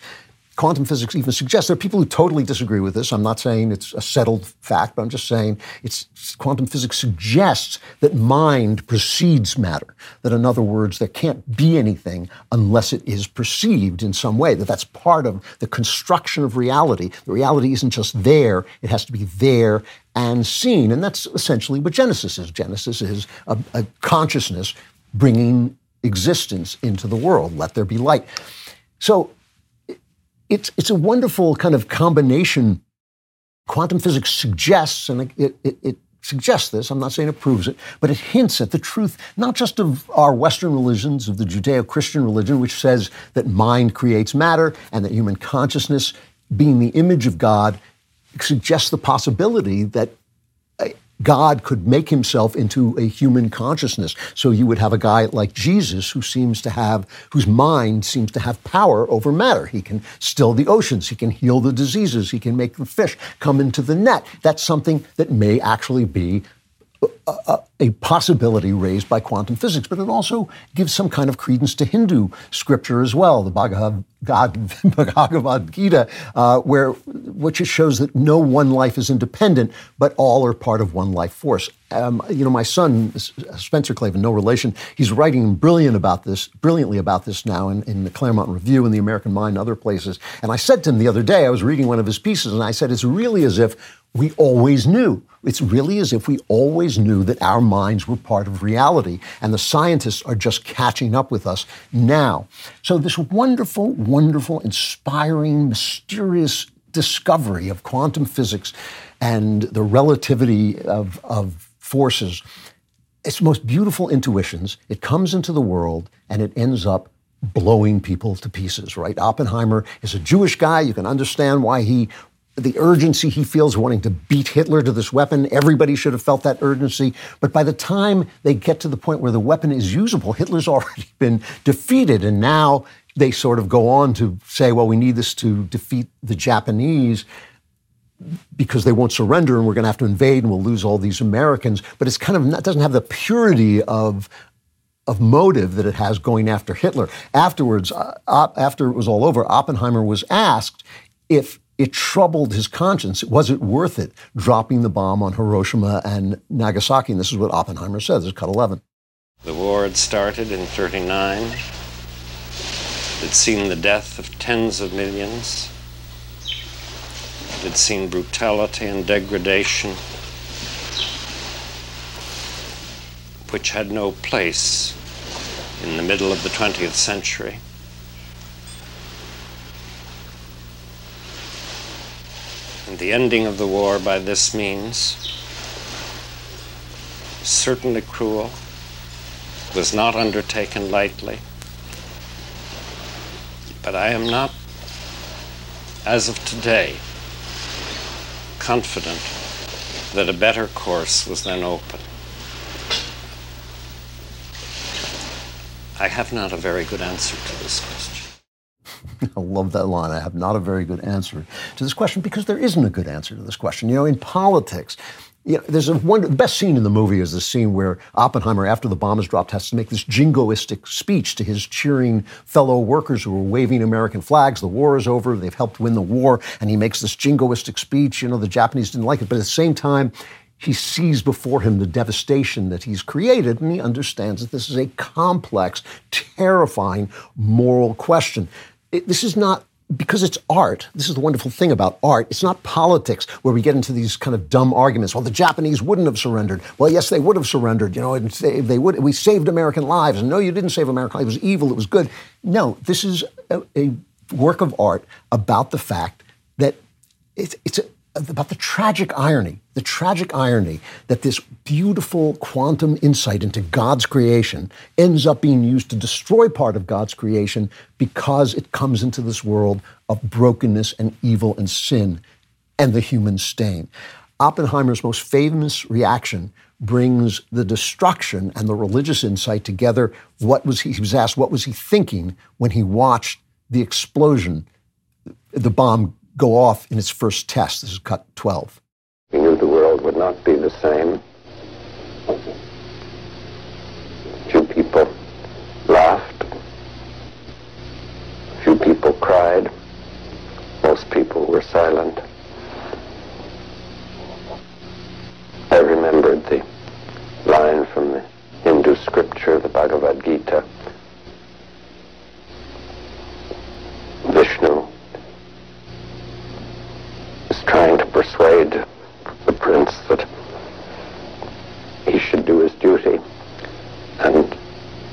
[SPEAKER 1] quantum physics even suggests there are people who totally disagree with this. I'm not saying it's a settled fact, but I'm just saying it's quantum physics suggests that mind precedes matter. That in other words, there can't be anything unless it is perceived in some way. That that's part of the construction of reality. The reality isn't just there; it has to be there and seen, and that's essentially what Genesis is. Genesis is a, a consciousness bringing existence into the world. Let there be light. So it's, it's a wonderful kind of combination. Quantum physics suggests, and it, it, it suggests this, I'm not saying it proves it, but it hints at the truth, not just of our Western religions, of the Judeo Christian religion, which says that mind creates matter and that human consciousness, being the image of God, suggests the possibility that uh, God could make himself into a human consciousness. So you would have a guy like Jesus who seems to have, whose mind seems to have power over matter. He can still the oceans. He can heal the diseases. He can make the fish come into the net. That's something that may actually be a, a, possibility raised by quantum physics, but it also gives some kind of credence to Hindu scripture as well, the Bhagavad, [LAUGHS] Gita, uh, where which shows that no one life is independent, but all are part of one life force. Um, you know, my son Spencer Klavan, no relation, he's writing brilliant about this, brilliantly about this now in, in the Claremont Review and the American Mind and other places. And I said to him the other day, I was reading one of his pieces, and I said, it's really as if we always knew. It's really as if we always knew that our minds were part of reality, and the scientists are just catching up with us now. So, this wonderful, wonderful, inspiring, mysterious discovery of quantum physics and the relativity of, of forces. It's most beautiful intuitions. It comes into the world and it ends up blowing people to pieces, right? Oppenheimer is a Jewish guy. You can understand why he the urgency he feels wanting to beat Hitler to this weapon. Everybody should have felt that urgency. But by the time they get to the point where the weapon is usable, Hitler's [LAUGHS] already been defeated. And now they sort of go on to say, well, we need this to defeat the Japanese because they won't surrender and we're going to have to invade and we'll lose all these Americans. But it's kind of not, doesn't have the purity of of motive that it has going after Hitler. Afterwards, uh, after it was all over, Oppenheimer was asked if it troubled his conscience. Was it worth it dropping the bomb on Hiroshima and Nagasaki? And this is what Oppenheimer says. This is cut 11.
[SPEAKER 23] The war had started in 39. It had seen the death of tens of millions. It had seen brutality and degradation which had no place in the middle of the 20th century. And the ending of the war by this means, certainly cruel, was not undertaken lightly. But I am not, as of today, confident that a better course was then open. I have not a very good answer to this question. [LAUGHS]
[SPEAKER 1] I love that line. I have not a very good answer to this question because there isn't a good answer to this question. You know, in politics, you know, there's a one, the best scene in the movie is the scene where Oppenheimer, after the bomb is dropped, has to make this jingoistic speech to his cheering fellow workers who are waving American flags. The war is over. They've helped win the war. And he makes this jingoistic speech. You know, the Japanese didn't like it. But at the same time, he sees before him the devastation that he's created, and he understands that this is a complex, terrifying moral question. It, this is not because it's art, this is the wonderful thing about art. It's not politics where we get into these kind of dumb arguments. Well, the Japanese wouldn't have surrendered. Well, yes, they would have surrendered. You know, and they would. We saved American lives. And no, you didn't save American lives. It was evil. It was good. No, this is a, a work of art about the fact that it's, it's a, about the tragic irony, the tragic irony that this beautiful quantum insight into God's creation ends up being used to destroy part of God's creation because it comes into this world of brokenness and evil and sin and the human stain. Oppenheimer's most famous reaction brings the destruction and the religious insight together. What was he, he was asked, what was he thinking when he watched the explosion, the bomb go off in its first test. This is cut 12.
[SPEAKER 23] We knew the world would not be the same. Few people laughed. Few people cried. Most people were silent. I remembered the line from the Hindu scripture, the Bhagavad Gita. Vishnu trying to persuade the prince that he should do his duty and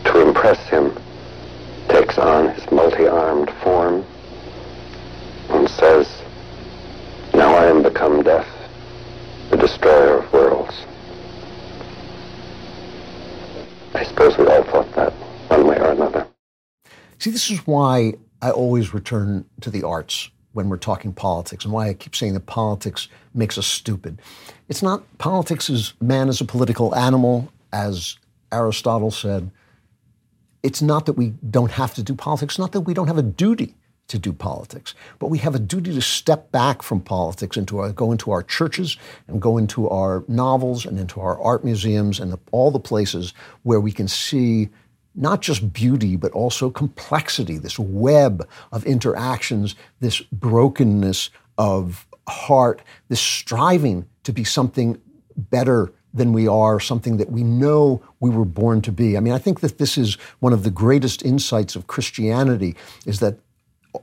[SPEAKER 23] to impress him takes on his multi-armed form and says, Now I am become death, the destroyer of worlds. I suppose we all thought that one way or another.
[SPEAKER 1] See, this is why I always return to the arts when we're talking politics and why I keep saying that politics makes us stupid. It's not politics is man is a political animal, as Aristotle said. It's not that we don't have to do politics, not that we don't have a duty to do politics, but we have a duty to step back from politics into our, uh, go into our churches and go into our novels and into our art museums and the, all the places where we can see not just beauty, but also complexity, this web of interactions, this brokenness of heart, this striving to be something better than we are, something that we know we were born to be. I mean, I think that this is one of the greatest insights of Christianity is that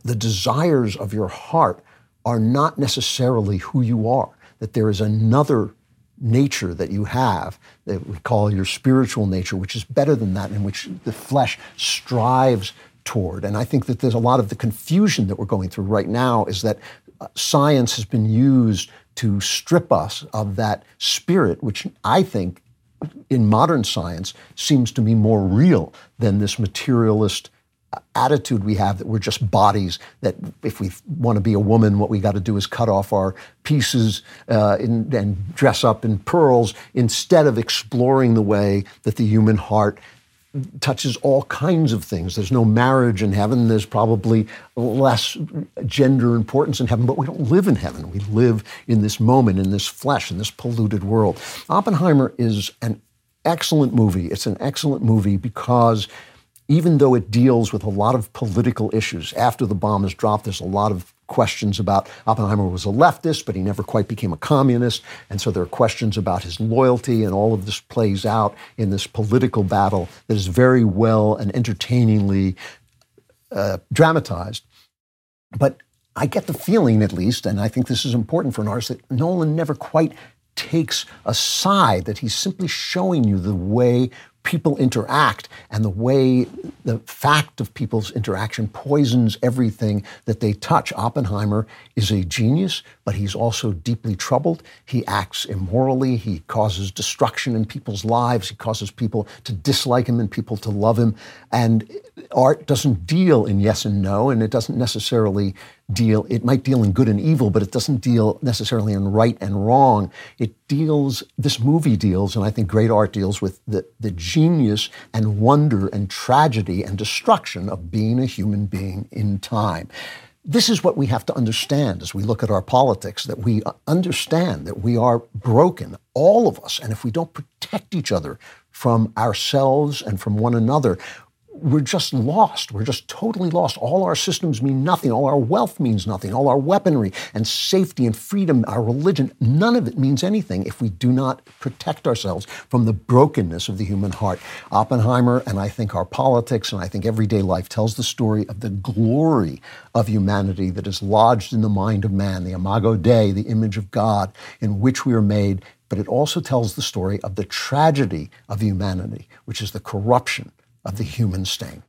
[SPEAKER 1] the desires of your heart are not necessarily who you are, that there is another nature that you have that we call your spiritual nature, which is better than that, in which the flesh strives toward. And I think that there's a lot of the confusion that we're going through right now is that uh, science has been used to strip us of that spirit, which I think in modern science seems to be more real than this materialist attitude we have that we're just bodies, that if we want to be a woman, what we got to do is cut off our pieces uh, in, and dress up in pearls instead of exploring the way that the human heart touches all kinds of things. There's no marriage in heaven. There's probably less gender importance in heaven, but we don't live in heaven. We live in this moment, in this flesh, in this polluted world. Oppenheimer is an excellent movie. It's an excellent movie because even though it deals with a lot of political issues. After the bomb is dropped, there's a lot of questions about Oppenheimer was a leftist, but he never quite became a communist. And so there are questions about his loyalty, and all of this plays out in this political battle that is very well and entertainingly uh, dramatized. But I get the feeling, at least, and I think this is important for an artist, that Nolan never quite takes a side, that he's simply showing you the way people interact and the way the fact of people's interaction poisons everything that they touch. Oppenheimer is a genius, but he's also deeply troubled. He acts immorally. He causes destruction in people's lives. He causes people to dislike him and people to love him. And art doesn't deal in yes and no, and it doesn't necessarily deal, it might deal in good and evil, but it doesn't deal necessarily in right and wrong. It deals, this movie deals, and I think great art deals with the, the genius and wonder and tragedy and destruction of being a human being in time. This is what we have to understand as we look at our politics that we understand that we are broken, all of us. And if we don't protect each other from ourselves and from one another, we're just lost. We're just totally lost. All our systems mean nothing. All our wealth means nothing. All our weaponry and safety and freedom, our religion, none of it means anything if we do not protect ourselves from the brokenness of the human heart. Oppenheimer and I think our politics and I think everyday life tells the story of the glory of humanity that is lodged in the mind of man, the imago Dei, the image of God in which we are made. But it also tells the story of the tragedy of humanity, which is the corruption of the human stain.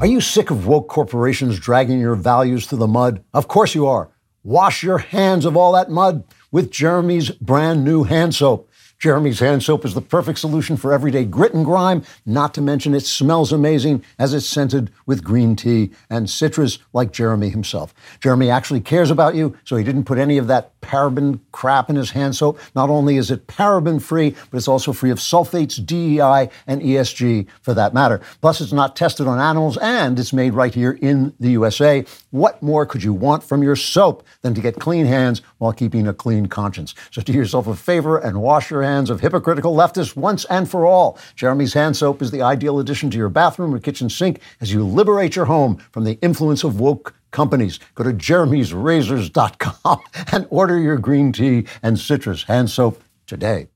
[SPEAKER 1] Are you sick of woke corporations dragging your values through the mud? Of course you are. Wash your hands of all that mud with Jeremy's brand new hand soap. Jeremy's hand soap is the perfect solution for everyday grit and grime, not to mention it smells amazing as it's scented with green tea and citrus like Jeremy himself. Jeremy actually cares about you, so he didn't put any of that paraben crap in his hand soap. Not only is it paraben free, but it's also free of sulfates, DEI, and ESG for that matter. Plus, it's not tested on animals and it's made right here in the USA. What more could you want from your soap than to get clean hands while keeping a clean conscience? So do yourself a favor and wash your hands of hypocritical leftists once and for all. Jeremy's hand soap is the ideal addition to your bathroom or kitchen sink as you liberate your home from the influence of woke companies. Go to jeremy'srazors.com [LAUGHS] and order your green tea and citrus hand soap today.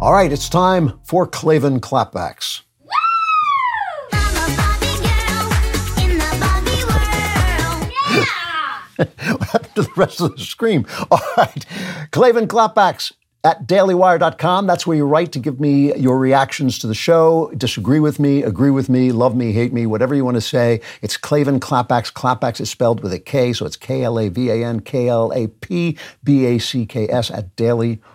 [SPEAKER 1] All right, it's time for Klavan clapbacks. What happened to the rest of the scream? All right. Klavan clapbacks at dailywire.com. That's where you write to give me your reactions to the show. Disagree with me, agree with me, love me, hate me, whatever you want to say. It's Klavan Clapbacks. Clapbacks is spelled with a K, so it's K L A V A N K L A P B A C K S at dailywire.com.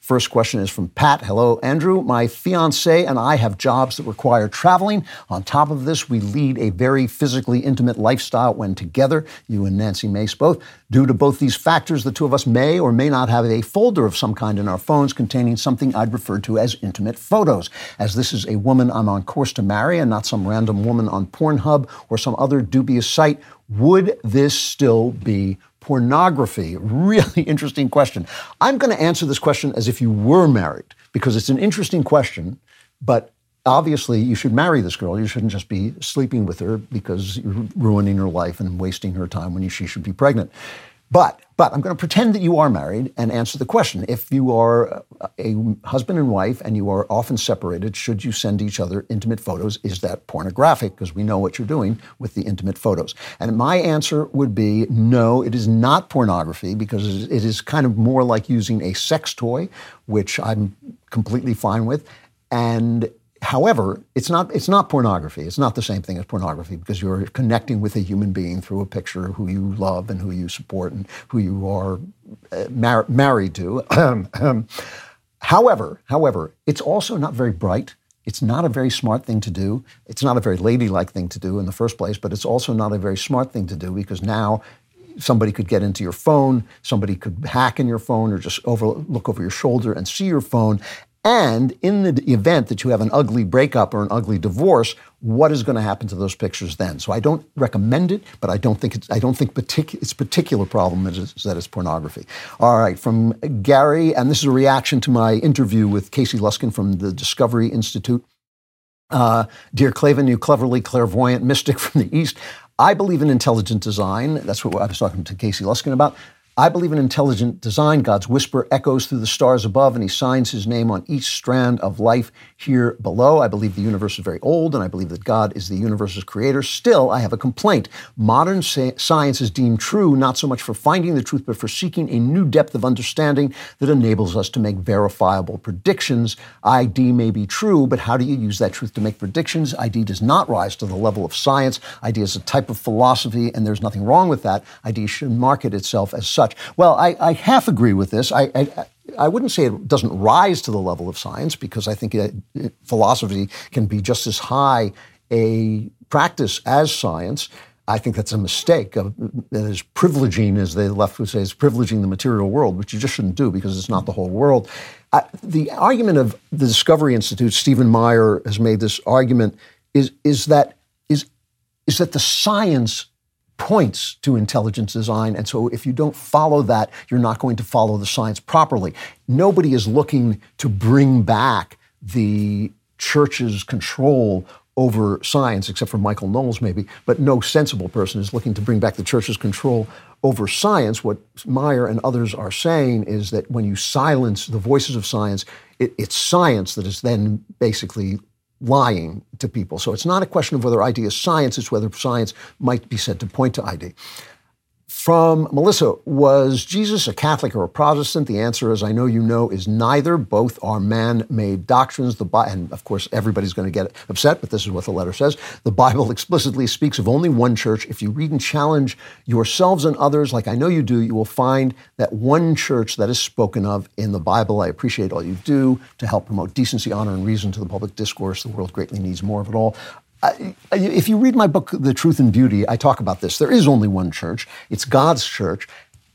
[SPEAKER 1] First question is from Pat. Hello, Andrew. My fiance and I have jobs that require traveling. On top of this, we lead a very physically intimate lifestyle when together, you and Nancy Mace both. Due to both these factors, the two of us may or may not have a folder of some kind in our phones containing something I'd refer to as intimate photos. As this is a woman I'm on course to marry and not some random woman on Pornhub or some other dubious site, would this still be pornography? Really [LAUGHS] interesting question. I'm going to answer this question as if you were married because it's an interesting question, but obviously you should marry this girl. You shouldn't just be sleeping with her because you're ruining her life and wasting her time when she should be pregnant. But but I'm going to pretend that you are married and answer the question. If you are a husband and wife and you are often separated, should you send each other intimate photos? Is that pornographic? Because we know what you're doing with the intimate photos. And my answer would be no, it is not pornography because it is kind of more like using a sex toy, which I'm completely fine with. And However, it's not, it's not pornography. It's not the same thing as pornography because you're connecting with a human being through a picture who you love and who you support and who you are uh, mar- married to. [CLEARS THROAT] however, however, it's also not very bright. It's not a very smart thing to do. It's not a very ladylike thing to do in the first place, but it's also not a very smart thing to do because now somebody could get into your phone, somebody could hack in your phone or just over, look over your shoulder and see your phone. And in the event that you have an ugly breakup or an ugly divorce, what is going to happen to those pictures then? So I don't recommend it, but I don't think it's, I don't think partic- its particular problem is, is, that it's pornography. All right, from Gary, and this is a reaction to my interview with Casey Luskin from the Discovery Institute. Uh, Dear Klavan, you cleverly clairvoyant mystic from the East, I believe in intelligent design. That's what I was talking to Casey Luskin about. I believe in intelligent design. God's whisper echoes through the stars above, and He signs His name on each strand of life here below. I believe the universe is very old, and I believe that God is the universe's creator. Still, I have a complaint. Modern science is deemed true not so much for finding the truth, but for seeking a new depth of understanding that enables us to make verifiable predictions. ID may be true, but how do you use that truth to make predictions? ID does not rise to the level of science. ID is a type of philosophy, and there's nothing wrong with that. ID should market itself as such. Well, I, I half agree with this. I, I, I wouldn't say it doesn't rise to the level of science because I think it, it, philosophy can be just as high a practice as science. I think that's a mistake. Uh, that is privileging, as the left would say, is privileging the material world, which you just shouldn't do because it's not the whole world. Uh, the argument of the Discovery Institute, Stephen Meyer has made this argument, is, is that is, is that the science points to intelligence design. And so if you don't follow that, you're not going to follow the science properly. Nobody is looking to bring back the church's control over science, except for Michael Knowles, maybe, but no sensible person is looking to bring back the church's control over science. What Meyer and others are saying is that when you silence the voices of science, it, it's science that is then basically lying to people. So it's not a question of whether ID is science, it's whether science might be said to point to ID. From Melissa, was Jesus a Catholic or a Protestant? The answer, as I know you know, is neither. Both are man made doctrines. The Bi- and of course, everybody's going to get upset, but this is what the letter says. The Bible [LAUGHS] explicitly speaks of only one church. If you read and challenge yourselves and others, like I know you do, you will find that one church that is spoken of in the Bible. I appreciate all you do to help promote decency, honor, and reason to the public discourse. The world greatly needs more of it all if you read my book, The Truth and Beauty, I talk about this. There is only one church, it's God's church.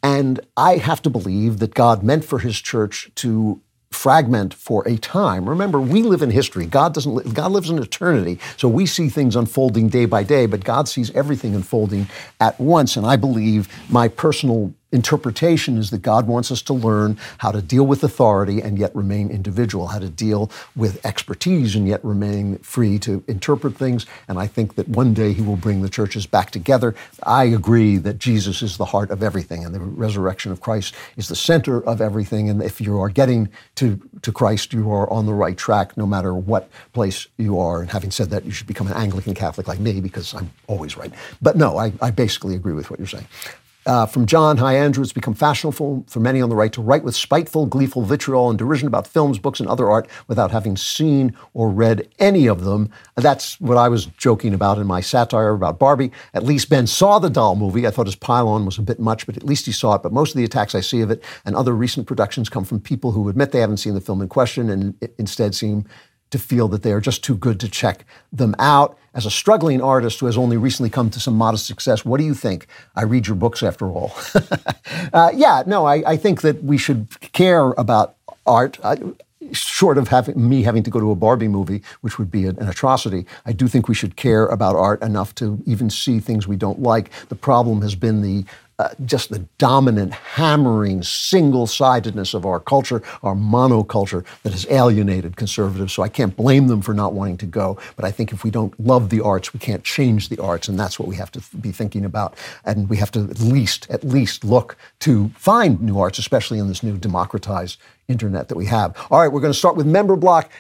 [SPEAKER 1] And I have to believe that God meant for his church to fragment for a time. Remember, we live in history. God doesn't li- God lives in eternity. So we see things unfolding day by day, but God sees everything unfolding at once. And I believe my personal interpretation is that God wants us to learn how to deal with authority and yet remain individual, how to deal with expertise and yet remain free to interpret things. And I think that one day He will bring the churches back together. I agree that Jesus is the heart of everything and the resurrection of Christ is the center of everything. And if you are getting to, to Christ, you are on the right track no matter what place you are. And having said that, you should become an Anglican Catholic like me because I'm always right. But no, I, I basically agree with what you're saying. Uh, from John, hi Andrew, it's become fashionable for many on the right to write with spiteful, gleeful vitriol and derision about films, books, and other art without having seen or read any of them. That's what I was joking about in my satire about Barbie. At least Ben saw the doll movie. I thought his pile-on was a bit much, but at least he saw it. But most of the attacks I see of it and other recent productions come from people who admit they haven't seen the film in question and instead seem to feel that they are just too good to check them out. As a struggling artist who has only recently come to some modest success, what do you think? I read your books after all. [LAUGHS] uh, yeah, no, I, I, think that we should care about art. I, short of having me having to go to a Barbie movie, which would be an atrocity, I do think we should care about art enough to even see things we don't like. The problem has been the uh, just the dominant, hammering, single sidedness of our culture, our monoculture that has alienated conservatives. So I can't blame them for not wanting to go. But I think if we don't love the arts, we can't change the arts. And that's what we have to be thinking about. And we have to at least, at least look to find new arts, especially in this new democratized internet that we have. All right, we're going to start with member block.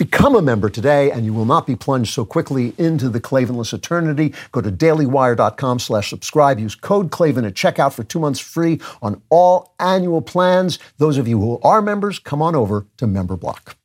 [SPEAKER 1] Become a member today, and you will not be plunged so quickly into the Klavanless eternity. Go to dailywire.com slash subscribe. Use code Klavan at checkout for two months free on all annual plans. Those of you who are members, come on over to Member Block.